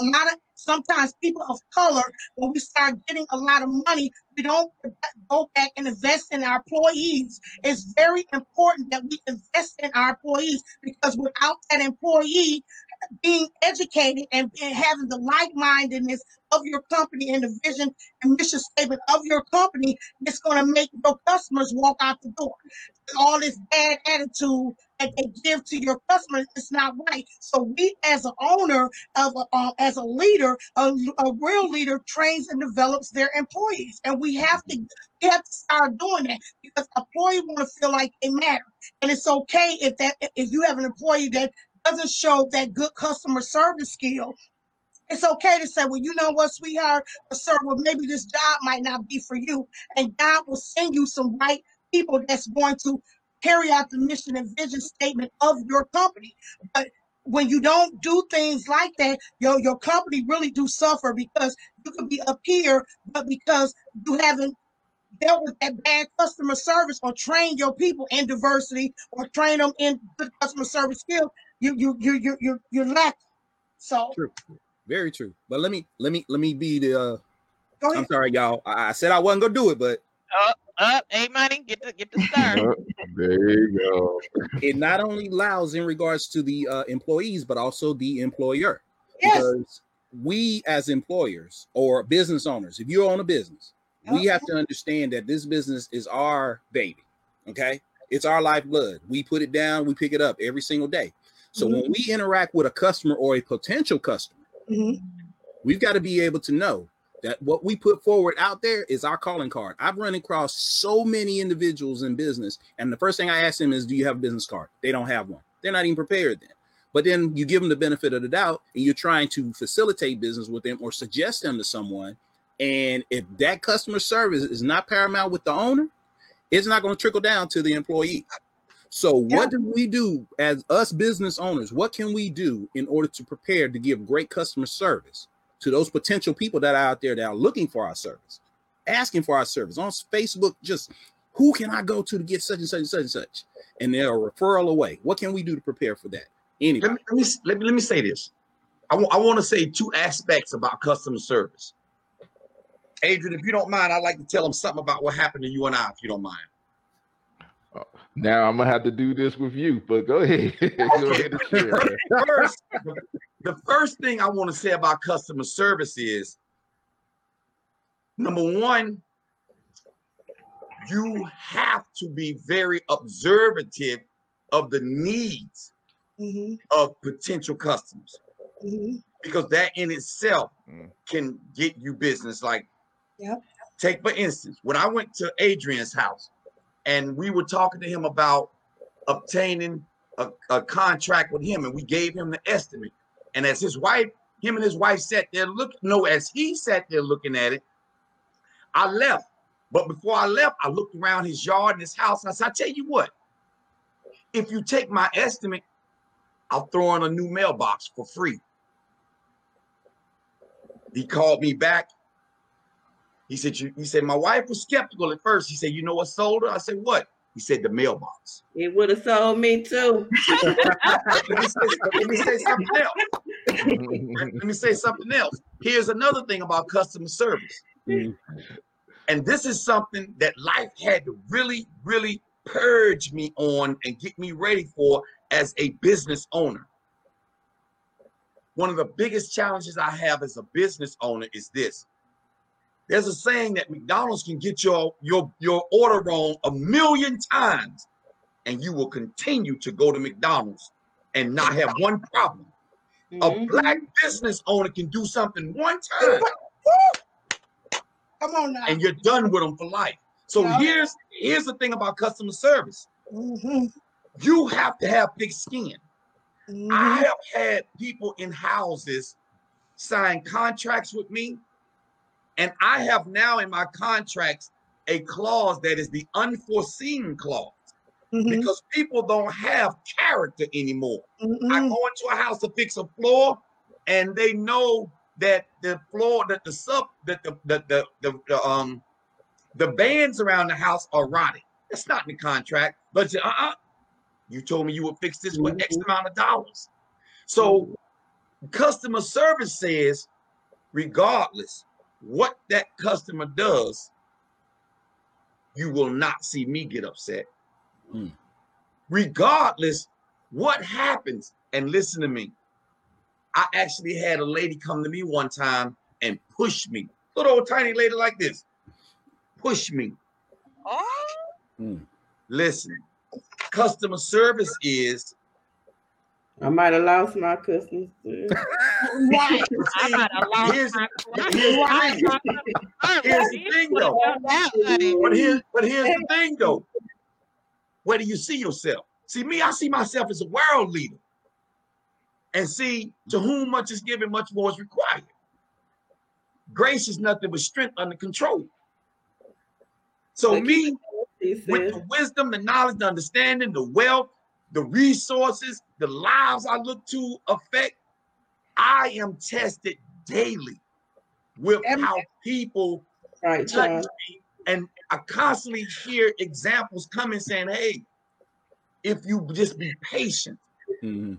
a lot of sometimes people of color, when we start getting a lot of money, we don't go back and invest in our employees. It's very important that we invest in our employees because without that employee being educated and, and having the like-mindedness of your company and the vision and mission statement of your company, it's going to make your customers walk out the door. All this bad attitude they give to your customers is not right. So we, as an owner of, a, uh, as a leader, a, a real leader trains and develops their employees, and we have to have to start doing that because employees want to feel like they matter, and it's okay if that if you have an employee that doesn't show that good customer service skill it's okay to say, well, you know what, sweetheart, or sir, well, maybe this job might not be for you. And God will send you some right people that's going to carry out the mission and vision statement of your company. But when you don't do things like that, your your company really do suffer because you could be up here, but because you haven't dealt with that bad customer service or train your people in diversity or train them in good customer service skills, you you you you you you're lacking. So true. Very true. But let me let me let me be the uh I'm sorry, y'all. I, I said I wasn't gonna do it, but up, up, hey money, get the get the start. there you go. it not only allows in regards to the uh, employees, but also the employer. Yes. Because we as employers or business owners, if you own a business, okay. we have to understand that this business is our baby. Okay. It's our lifeblood. We put it down, we pick it up every single day. So mm-hmm. when we interact with a customer or a potential customer, mm-hmm. we've got to be able to know that what we put forward out there is our calling card. I've run across so many individuals in business, and the first thing I ask them is, "Do you have a business card?" They don't have one. They're not even prepared then. But then you give them the benefit of the doubt, and you're trying to facilitate business with them or suggest them to someone. And if that customer service is not paramount with the owner, it's not going to trickle down to the employee. So, yeah. what do we do as us business owners? What can we do in order to prepare to give great customer service to those potential people that are out there that are looking for our service, asking for our service on Facebook. Just who can I go to to get such and such and such and such, and they're a referral away. What can we do to prepare for that? Anyway, Let me, let me let me say this. I want to say two aspects about customer service. Adrian, if you don't mind, I'd like to tell them something about what happened to you and I, if you don't mind. Now I'm gonna have to do this with you, but go ahead. go ahead and share. First, the, the first thing I want to say about customer service is number one, you have to be very observative of the needs Mhm, of potential customers mhm. because that in itself Mm. can get you business. Like, Yep. take for instance, when I went to Adrian's house and we were talking to him about obtaining a, a contract with him, and we gave him the estimate. And as his wife, him and his wife sat there looking, no, as he sat there looking at it, I left. But before I left, I looked around his yard and his house, and I said, I tell you what, if you take my estimate, I'll throw in a new mailbox for free. He called me back. He said, you, he said, my wife was skeptical at first. He said, you know what sold her? I said, what? He said, the mailbox. It would have sold me too. let, me say, let me say something else. Let, me say something else. Here's another thing about customer service. Mhm. And this is something that life had to really, really purge me on and get me ready for as a business owner. One of the biggest challenges I have as a business owner is this. There's a saying that McDonald's can get your your your order wrong a million times and you will continue to go to McDonald's and not have one problem. A Mhm. black business owner can do something one time Come on now. and you're done with them for life. So Yeah. here's here's the thing about customer service. Mhm, You have to have thick skin. I mhm. have had people in houses sign contracts with me, and I have now in my contracts a clause that is the unforeseen clause Mhm, because people don't have character anymore. I mhm. go into a house to fix a floor, and they know that the floor, that the sub, that the the the, the, the um the bands around the house are rotted. That's not in the contract. But uh uh you told me you would fix this for X amount of dollars. So customer service says, regardless what that customer does, you will not see me get upset. Hmm. Regardless what happens, and listen to me. I actually had a lady come to me one time and push me, little old tiny lady like this, push me. Oh, Listen, customer service is I might have lost my customer. service. Right. I might have lost here's, my here's the thing. Here's the thing, though. But here's but here's the thing though. Where do you see yourself? See me, I see myself as a world leader. And see, to whom much is given, much more is required. Grace is nothing but strength under control. So Like me, with the wisdom, the knowledge, the understanding, the wealth, the resources, the lives I look to affect, I am tested daily with how people right, touch me. And I constantly hear examples coming saying, hey, if you just be patient Mhm.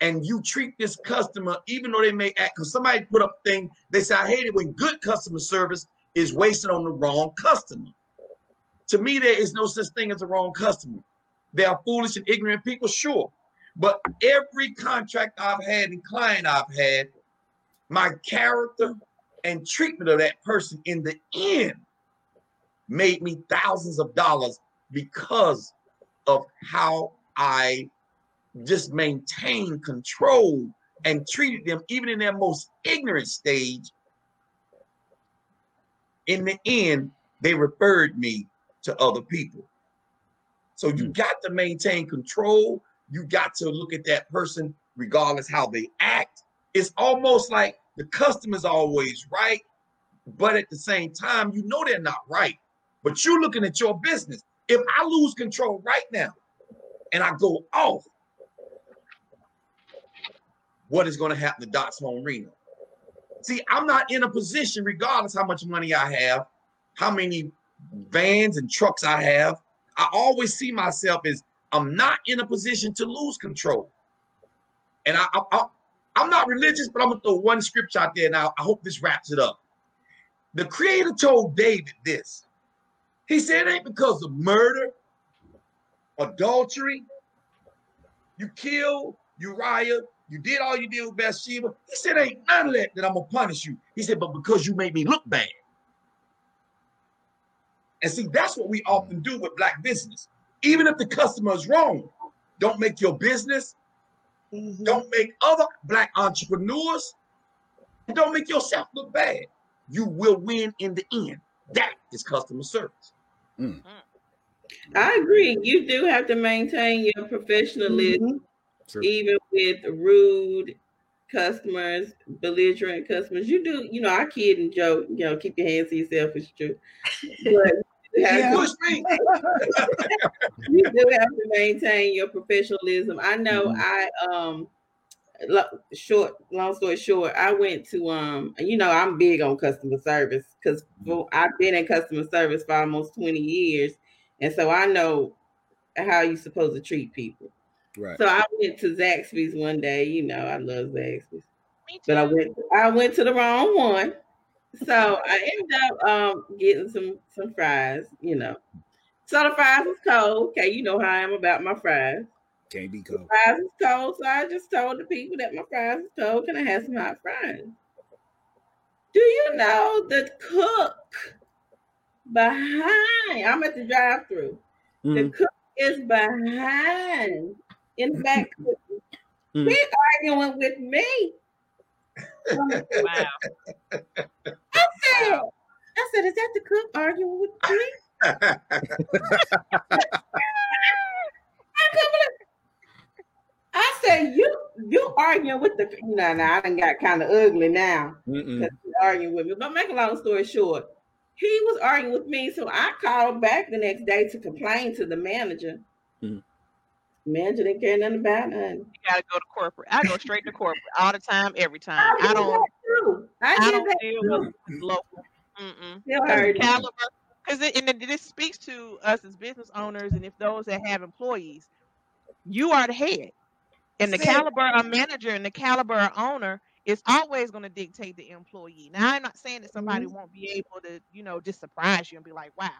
and you treat this customer, even though they may act, because somebody put up a thing, they say, I hate it when good customer service is wasted on the wrong customer. To me, there is no such thing as a wrong customer. There are foolish and ignorant people, sure. But every contract I've had and client I've had, my character and treatment of that person in the end made me thousands of dollars because of how I just maintained control and treated them even in their most ignorant stage. In the end, they referred me to other people. So you hmm. got to maintain control. You got to look at that person regardless how they act. It's almost like the customer's always right, but at the same time, you know they're not right. But you're looking at your business. If I lose control right now and I go off, what is going to happen to Dots Home Reno? See, I'm not in a position, regardless how much money I have, how many vans and trucks I have. I always see myself as I'm not in a position to lose control. And I, I, I'm not religious, but I'm gonna throw one scripture out there now. I hope this wraps it up. The creator told David this. He said, it ain't because of murder, adultery, you killed Uriah, you did all you did with Bathsheba. He said, ain't none of that that I'm gonna punish you. He said, but because you made me look bad. And see, that's what we often do with black business. Even if the customer is wrong, don't make your business, Mhm. don't make other black entrepreneurs, don't make yourself look bad. You will win in the end. That is customer service. I agree. You do have to maintain your professionalism, Mhm. Even with rude customers, belligerent customers. You do, you know, I kid and joke, you know, keep your hands to yourself it's true. But you Yeah. to Push me. you do have to maintain your professionalism. I know Mhm. I um lo- short long story short, I went to um you know I'm big on customer service because I've been in customer service for almost 20 years and so I know how you're supposed to treat people. Right. So I went to Zaxby's one day, you know, I love Zaxby's. Me But I too. went I went to the wrong one. So I ended up um getting some some fries, you know. So the fries was cold. Okay, you know how I am about my fries. Can't be cold. Fries was cold, so I just told the people that my fries was cold. Can I have some hot fries? Do you know the cook behind? I'm at the drive-through. The Mhm. cook is behind in the back. Mhm. He's arguing with me. Wow. I said, I said, is that the cook arguing with me? I couldn't believe- I said, you you arguing with the you know, now I done got kind of ugly now because he's arguing with me. But make a long story short, he was arguing with me, so I called back the next day to complain to the manager. Mhm. Manager didn't care nothing about nothing. You gotta go to corporate. I go straight to corporate all the time, every time. I did don't. that too. I, I don't that deal too. with local. Mm-mm. Still Because heard it. caliber, because it, and it, this speaks to us as business owners, and if those that have employees, you are the head, and the caliber of manager and the caliber of owner is always going to dictate the employee. Now, I'm not saying that somebody mm-hmm. won't be able to, you know, just surprise you and be like, "Wow,"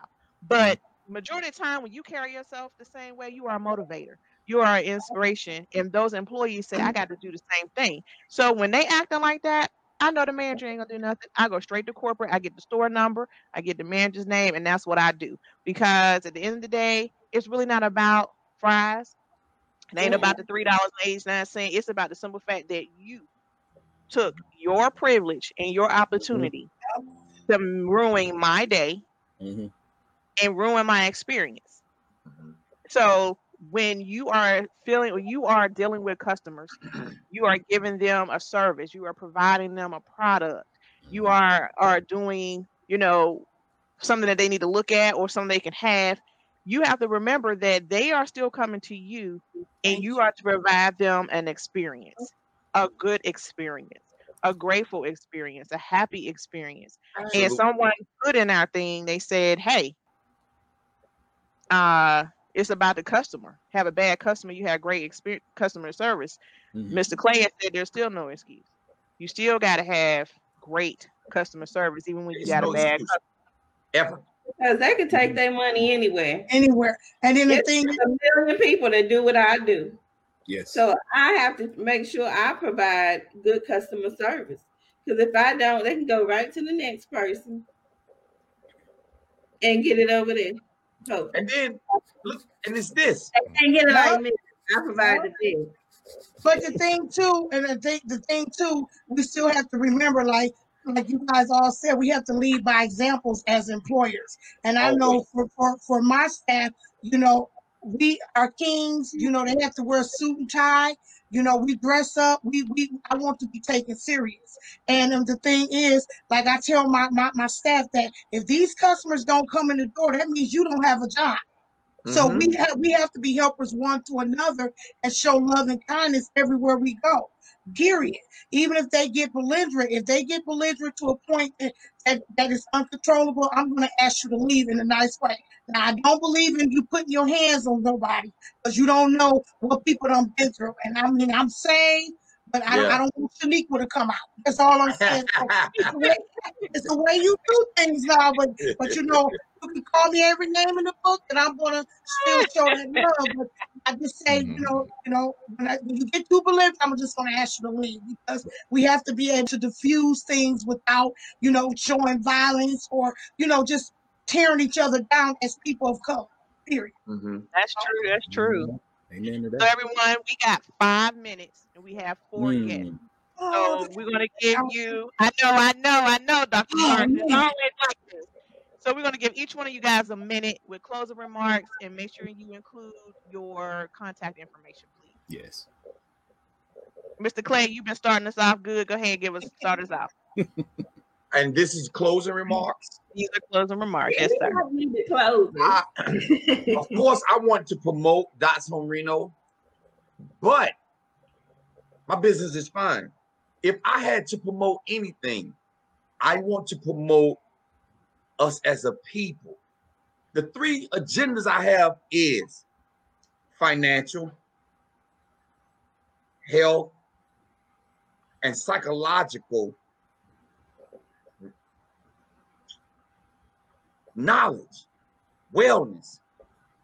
but majority of the time when you carry yourself the same way, you are a motivator. You are an inspiration, and those employees say, "I got to do the same thing." So when they acting like that, I know the manager ain't gonna do nothing. I go straight to corporate. I get the store number. I get the manager's name, and that's what I do. Because at the end of the day, it's really not about fries. It ain't about the three dollars and eighty nine cent. It's about the simple fact that you took your privilege and your mm-hmm. opportunity to ruin my day Mhm. and ruin my experience. Mm-hmm. So when you are feeling or you are dealing with customers, you are giving them a service, you are providing them a product, you mm-hmm. are are doing, you know, something that they need to look at or something they can have. You have to remember that they are still coming to you and you are to provide them an experience, a good experience, a grateful experience, a happy experience. And someone put in our thing, they said, Hey, uh, it's about the customer. Have a bad customer, you have great experience, customer service. Mhm. Mr. Clay said there's still no excuse. You still got to have great customer service, even when you It's got no a bad excuse. customer. Ever. Because they could take their money anywhere. Anywhere. And then the It's thing a million people that do what I do. Yes. So I have to make sure I provide good customer service. Because if I don't, they can go right to the next person and get it over there. Oh, And then look, and it's this. they can't get it Yeah. like me. I provide the bill. But the thing too, and the thing, the thing too, we still have to remember, like, like you guys all said, we have to lead by examples as employers. And I know for for for my staff, you know, we are kings. You know, they have to wear a suit and tie. You know, we dress up. We we I want to be taken serious. And um, the thing is, like I tell my, my my staff that if these customers don't come in the door, that means you don't have a job. So Mhm. we have we have to be helpers one to another and show love and kindness everywhere we go. Period. Even if they get belligerent, if they get belligerent to a point that, that, that is uncontrollable, I'm gonna ask you to leave in a nice way. Now I don't believe in you putting your hands on nobody because you don't know what people done been through. And I mean I'm saying, but I, Yeah. I don't want Shaniqua to come out. That's all I'm saying. It's, the way, it's the way you do things now, but but you know, you can call me every name in the book, and I'm gonna still show that love. But I just say, you know, you know, when, I, when you get too belligerent, I'm just gonna ask you to leave because we have to be able to diffuse things without, you know, showing violence or you know just tearing each other down as people of color. Period. Mhm. That's true. That's true. Amen to So everyone, we got five minutes and we have four guests. Mm. Oh, So we're gonna give you. I know, I know, I know, Dr. Oh, It's always like this. So we're gonna give each one of you guys a minute with closing remarks and make sure you include your contact information, please. Yes. Mr. Clay, you've been starting us off good. Go ahead and give us start us off. And this is closing remarks. These are closing remarks. Yes, sir. I close. I, of course, I want to promote Dots Home Reno, but my business is fine. If I had to promote anything, I want to promote us as a people. The three agendas I have is financial, health, and psychological knowledge, wellness.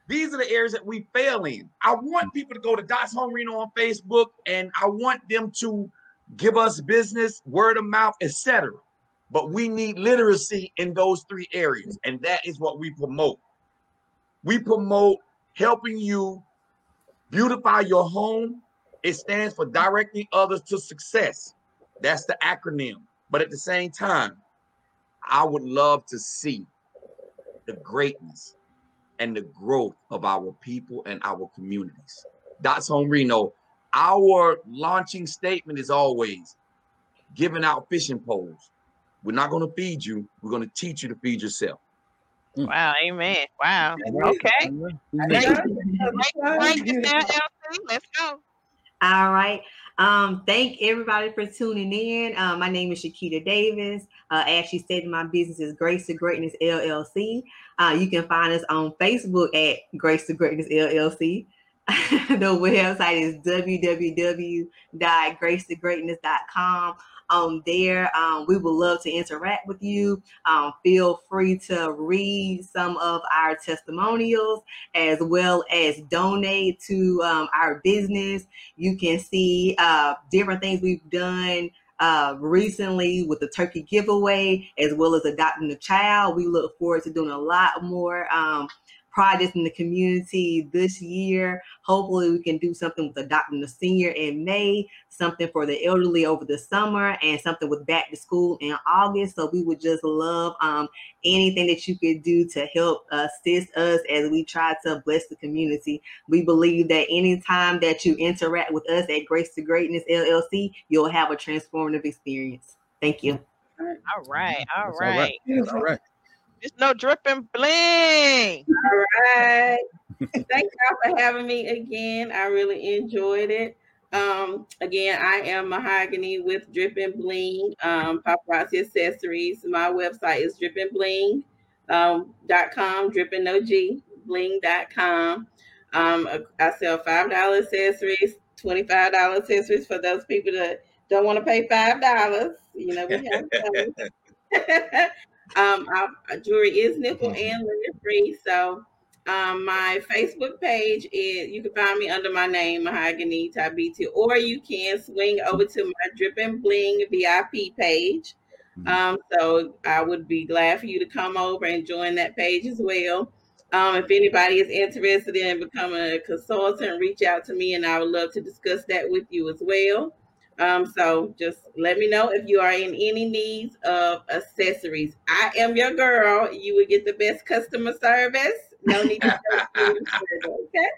These are the areas that we fail in. I want people to go to Dots Home Reno on Facebook and I want them to give us business, word of mouth, etc. But we need literacy in those three areas, and that is what we promote. We promote helping you beautify your home. It stands for directing others to success. That's the acronym. But at the same time, I would love to see the greatness and the growth of our people and our communities. Dots Home Reno, our launching statement is always giving out fishing poles. We're not going to feed you, we're going to teach you to feed yourself. Wow, amen. Wow. Okay. Let's go. All right. Um, thank everybody for tuning in. Uh, my name is Shakita Davis. Uh, as she said, my business is Grace to Greatness LLC. Uh, you can find us on Facebook at Grace to Greatness LLC. the website is www.gracetogreatness.com. On there, um, we would love to interact with you. Um, feel free to read some of our testimonials as well as donate to um, our business. You can see uh, different things we've done uh, recently with the turkey giveaway, as well as adopting a child. We look forward to doing a lot more um, projects in the community this year. Hopefully, we can do something with adopting a senior in May, something for the elderly over the summer, and something with back to school in August. So, we would just love um, anything that you could do to help assist us as we try to bless the community. We believe that anytime that you interact with us at Grace to Greatness LLC, you'll have a transformative experience. Thank you. All right. All That's all right. right. That's all right. It's no dripping bling. All right. Thank y'all for having me again. I really enjoyed it. Um, again, I am Mahogany with Dripping Bling, um, paparazzi accessories. My website is dripandbling um, dot com, drip and no G, bling.com. Um, I sell five dollar accessories, twenty five dollar accessories for those people that don't want to pay five dollars. You know, we have those. um, our, our jewelry is nickel and lead free. So, um, my Facebook page is you can find me under my name Mahogany Tabiti, or you can swing over to my Drip and Bling VIP page. Um, so I would be glad for you to come over and join that page as well. Um, if anybody is interested in becoming a consultant, reach out to me and I would love to discuss that with you as well. Um, so just let me know if you are in any needs of accessories. I am your girl. You will get the best customer service. No need to okay.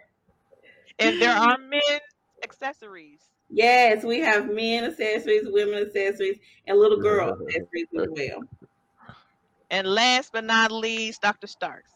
And there are men accessories. Yes, we have men accessories, women accessories, and little girl accessories as well. And last but not least, Dr. Starks.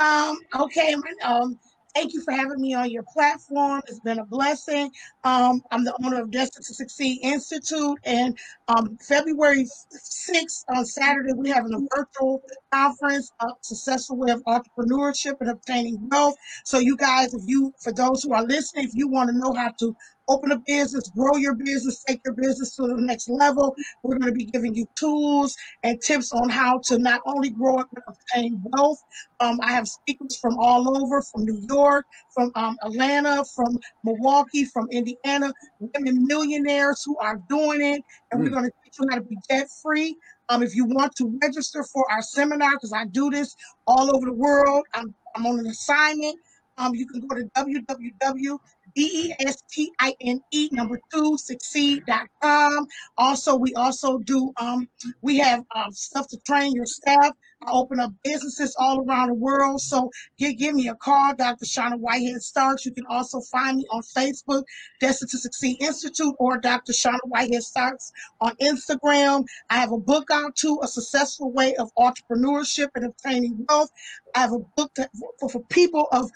Um, okay, um, thank you for having me on your platform. It's been a blessing. Um, I'm the owner of Destined to Succeed Institute, and um, February 6th on Saturday, we're having a virtual conference, a successful way of entrepreneurship and obtaining wealth. So, you guys, if you, for those who are listening, if you want to know how to open a business, grow your business, take your business to the next level. We're going to be giving you tools and tips on how to not only grow it but obtain wealth. Um, I have speakers from all over, from New York, from um, Atlanta, from Milwaukee, from Indiana, women millionaires who are doing it, and mm. we're going to teach you how to be debt free. Um, if you want to register for our seminar, because I do this all over the world, I'm, I'm on an assignment. Um, you can go to www D-E-S-T-I-N-E number two succeed.com. Also, we also do um we have um, stuff to train your staff. I open up businesses all around the world. So give, give me a call, Dr. Shauna Whitehead Starks. You can also find me on Facebook, Destined to Succeed Institute, or Dr. Shauna Whitehead Starks on Instagram. I have a book out too, A Successful Way of Entrepreneurship and Obtaining Wealth. I have a book that, for, for people of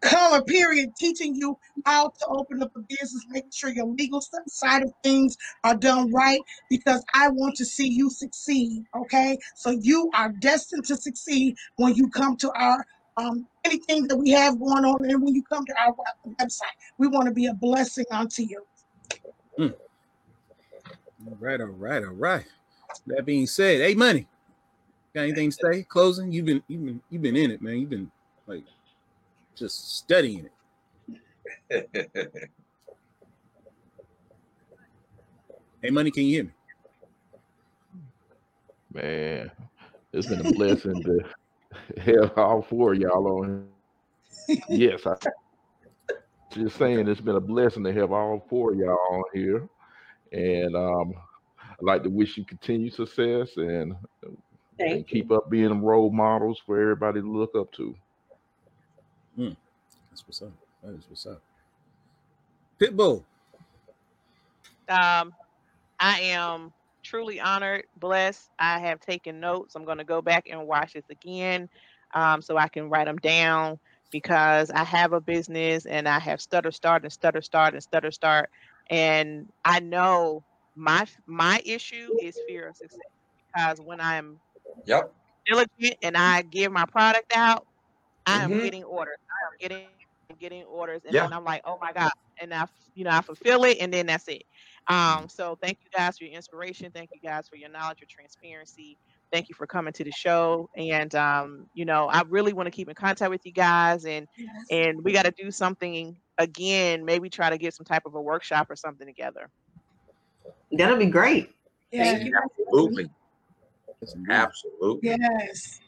color period teaching you how to open up a business making sure your legal side of things are done right because i want to see you succeed okay? So you are destined to succeed when you come to our um, anything that we have going on and when you come to our website. We want to be a blessing unto you. Mm. all right all right all right. That being said hey money. Got anything to say? Closing? You've been you've been you've been in it man. You've been like just studying it. hey, money, can you hear me? Man, it's been a blessing to have all four of y'all on. Yes, I just saying it's been a blessing to have all four of y'all on here, and um, I'd like to wish you continued success and, and keep up being role models for everybody to look up to. Mm, that's what's up. That is what's up. Pitbull. Um, I am truly honored, blessed. I have taken notes. I'm going to go back and watch this again um, so I can write them down because I have a business and I have stutter start and stutter start and stutter start. And I know my my issue is fear of success because when I'm yep. diligent and I give my product out, I am mm-hmm. getting orders. I am getting getting orders, and yeah. then I'm like, oh my god, and I, you know, I fulfill it, and then that's it. Um, so thank you guys for your inspiration. Thank you guys for your knowledge, your transparency. Thank you for coming to the show, and um, you know, I really want to keep in contact with you guys, and yes. and we got to do something again. Maybe try to get some type of a workshop or something together. That'll be great. Thank you. Absolutely. Absolutely. Yes.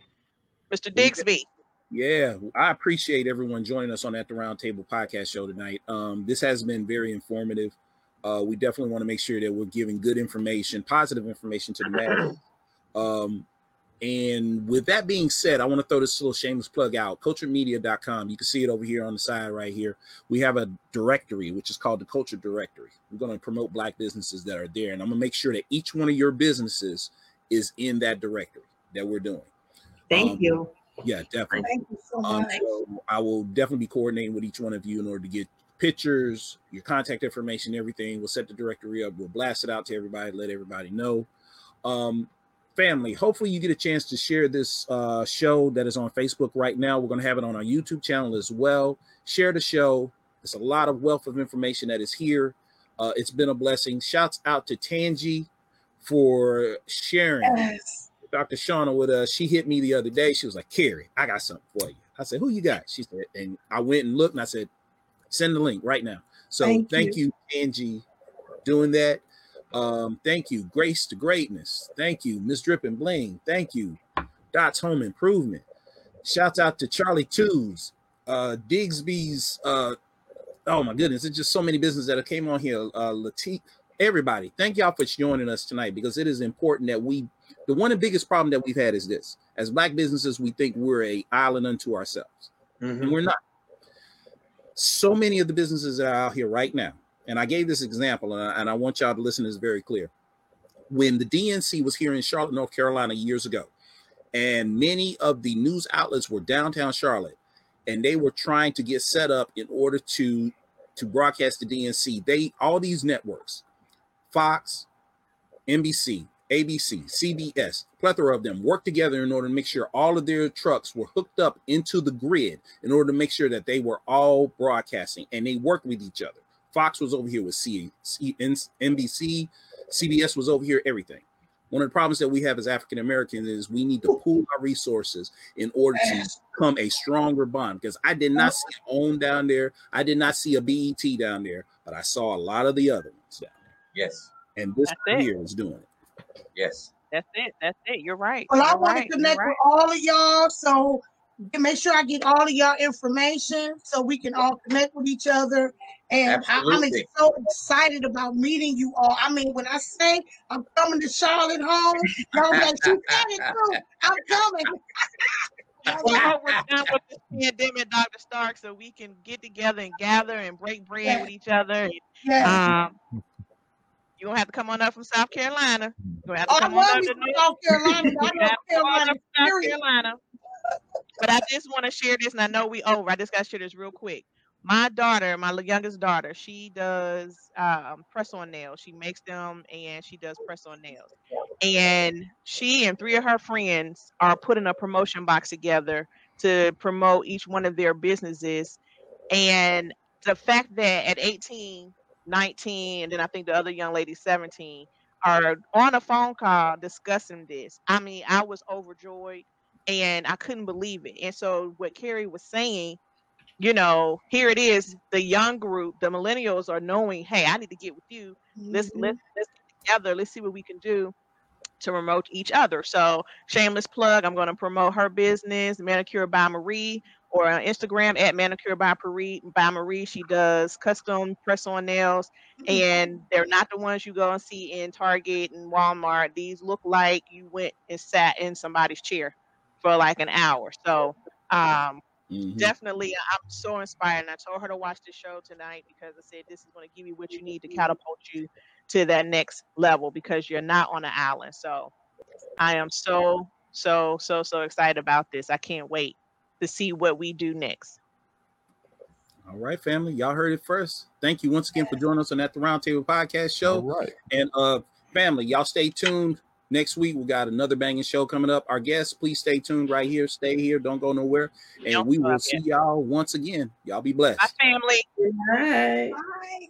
Mr. Digsby. Yeah, I appreciate everyone joining us on At the Roundtable podcast show tonight. Um, this has been very informative. Uh, we definitely want to make sure that we're giving good information, positive information to the masses. Um, and with that being said, I want to throw this little shameless plug out culturemedia.com. You can see it over here on the side right here. We have a directory, which is called the Culture Directory. We're going to promote Black businesses that are there. And I'm going to make sure that each one of your businesses is in that directory that we're doing. Thank um, you. Yeah, definitely. Thank you so um, much. so I will definitely be coordinating with each one of you in order to get pictures, your contact information, everything. We'll set the directory up. We'll blast it out to everybody, let everybody know. Um, family, hopefully you get a chance to share this uh, show that is on Facebook right now. We're going to have it on our YouTube channel as well. Share the show. It's a lot of wealth of information that is here. Uh, it's been a blessing. Shouts out to Tangi for sharing. Yes Dr. Shauna with us. She hit me the other day. She was like, Carrie, I got something for you. I said, Who you got? She said, and I went and looked and I said, Send the link right now. So thank, thank you. you, Angie, doing that. Um, thank you, Grace to Greatness. Thank you, Miss Drip and Bling. Thank you, Dots Home Improvement. Shouts out to Charlie Twos, uh, Digsby's. Uh, oh my goodness, it's just so many businesses that came on here. Uh, Latif, everybody, thank y'all for joining us tonight because it is important that we the one biggest problem that we've had is this: as black businesses, we think we're a island unto ourselves, mm-hmm. and we're not. So many of the businesses that are out here right now, and I gave this example, and I, and I want y'all to listen to this very clear. When the DNC was here in Charlotte, North Carolina, years ago, and many of the news outlets were downtown Charlotte, and they were trying to get set up in order to to broadcast the DNC. They all these networks, Fox, NBC, ABC, CBS, plethora of them worked together in order to make sure all of their trucks were hooked up into the grid in order to make sure that they were all broadcasting and they worked with each other. Fox was over here with C, C NBC, CBS was over here, everything. One of the problems that we have as African Americans is we need to pool our resources in order to become a stronger bond. Because I did not see OWN down there, I did not see a BET down there, but I saw a lot of the other ones down there. Yes. And this That's it. here is doing it. Yes. That's it. That's it. You're right. Well, I You're want right. to connect right. with all of y'all, so make sure I get all of y'all information so we can all connect with each other. And I, I'm so excited about meeting you all. I mean, when I say I'm coming to Charlotte home, y'all be like, "She coming too. I'm coming." Well, we're done with this pandemic, Dr. Stark, so we can get together and gather and break bread Yeah. with each other. yeah. Um, you're gonna have to come on up from South Carolina. You're gonna have to Oh, I on love up from South Carolina. I love gotta come on Carolina. South Carolina. But I just want to share this, and I know we over. I just got to share this real quick. My daughter, my youngest daughter, she does um, press on nails. She makes them, and she does press on nails. And she and three of her friends are putting a promotion box together to promote each one of their businesses. And the fact that at 18, 19, and then I think the other young lady 17 are on a phone call discussing this. I mean, I was overjoyed and I couldn't believe it. And so what Carrie was saying, you know, here it is, the young group, the millennials are knowing, hey, I need to get with you. Let's Mhm. let's let's get together. Let's see what we can do to promote each other. So shameless plug, I'm going to promote her business, Manicure by Marie, or on Instagram at Manicure by Marie. By Marie, she does custom press-on nails, and they're not the ones you go and see in Target and Walmart. These look like you went and sat in somebody's chair for like an hour. So um, Mhm. definitely i'm so inspired and i told her to watch the show tonight because i said this is going to give you what you need to catapult you to that next level because you're not on an island so i am so so so so excited about this i can't wait to see what we do next All right, family. Y'all heard it first. Thank you once again for joining us on At the Roundtable Podcast Show. right. And uh family, y'all stay tuned. Next week we got another banging show coming up. Our guests, please stay tuned right here. Stay here. Don't go nowhere. And Don't we will see y'all once again. Y'all be blessed. my family All right. Bye.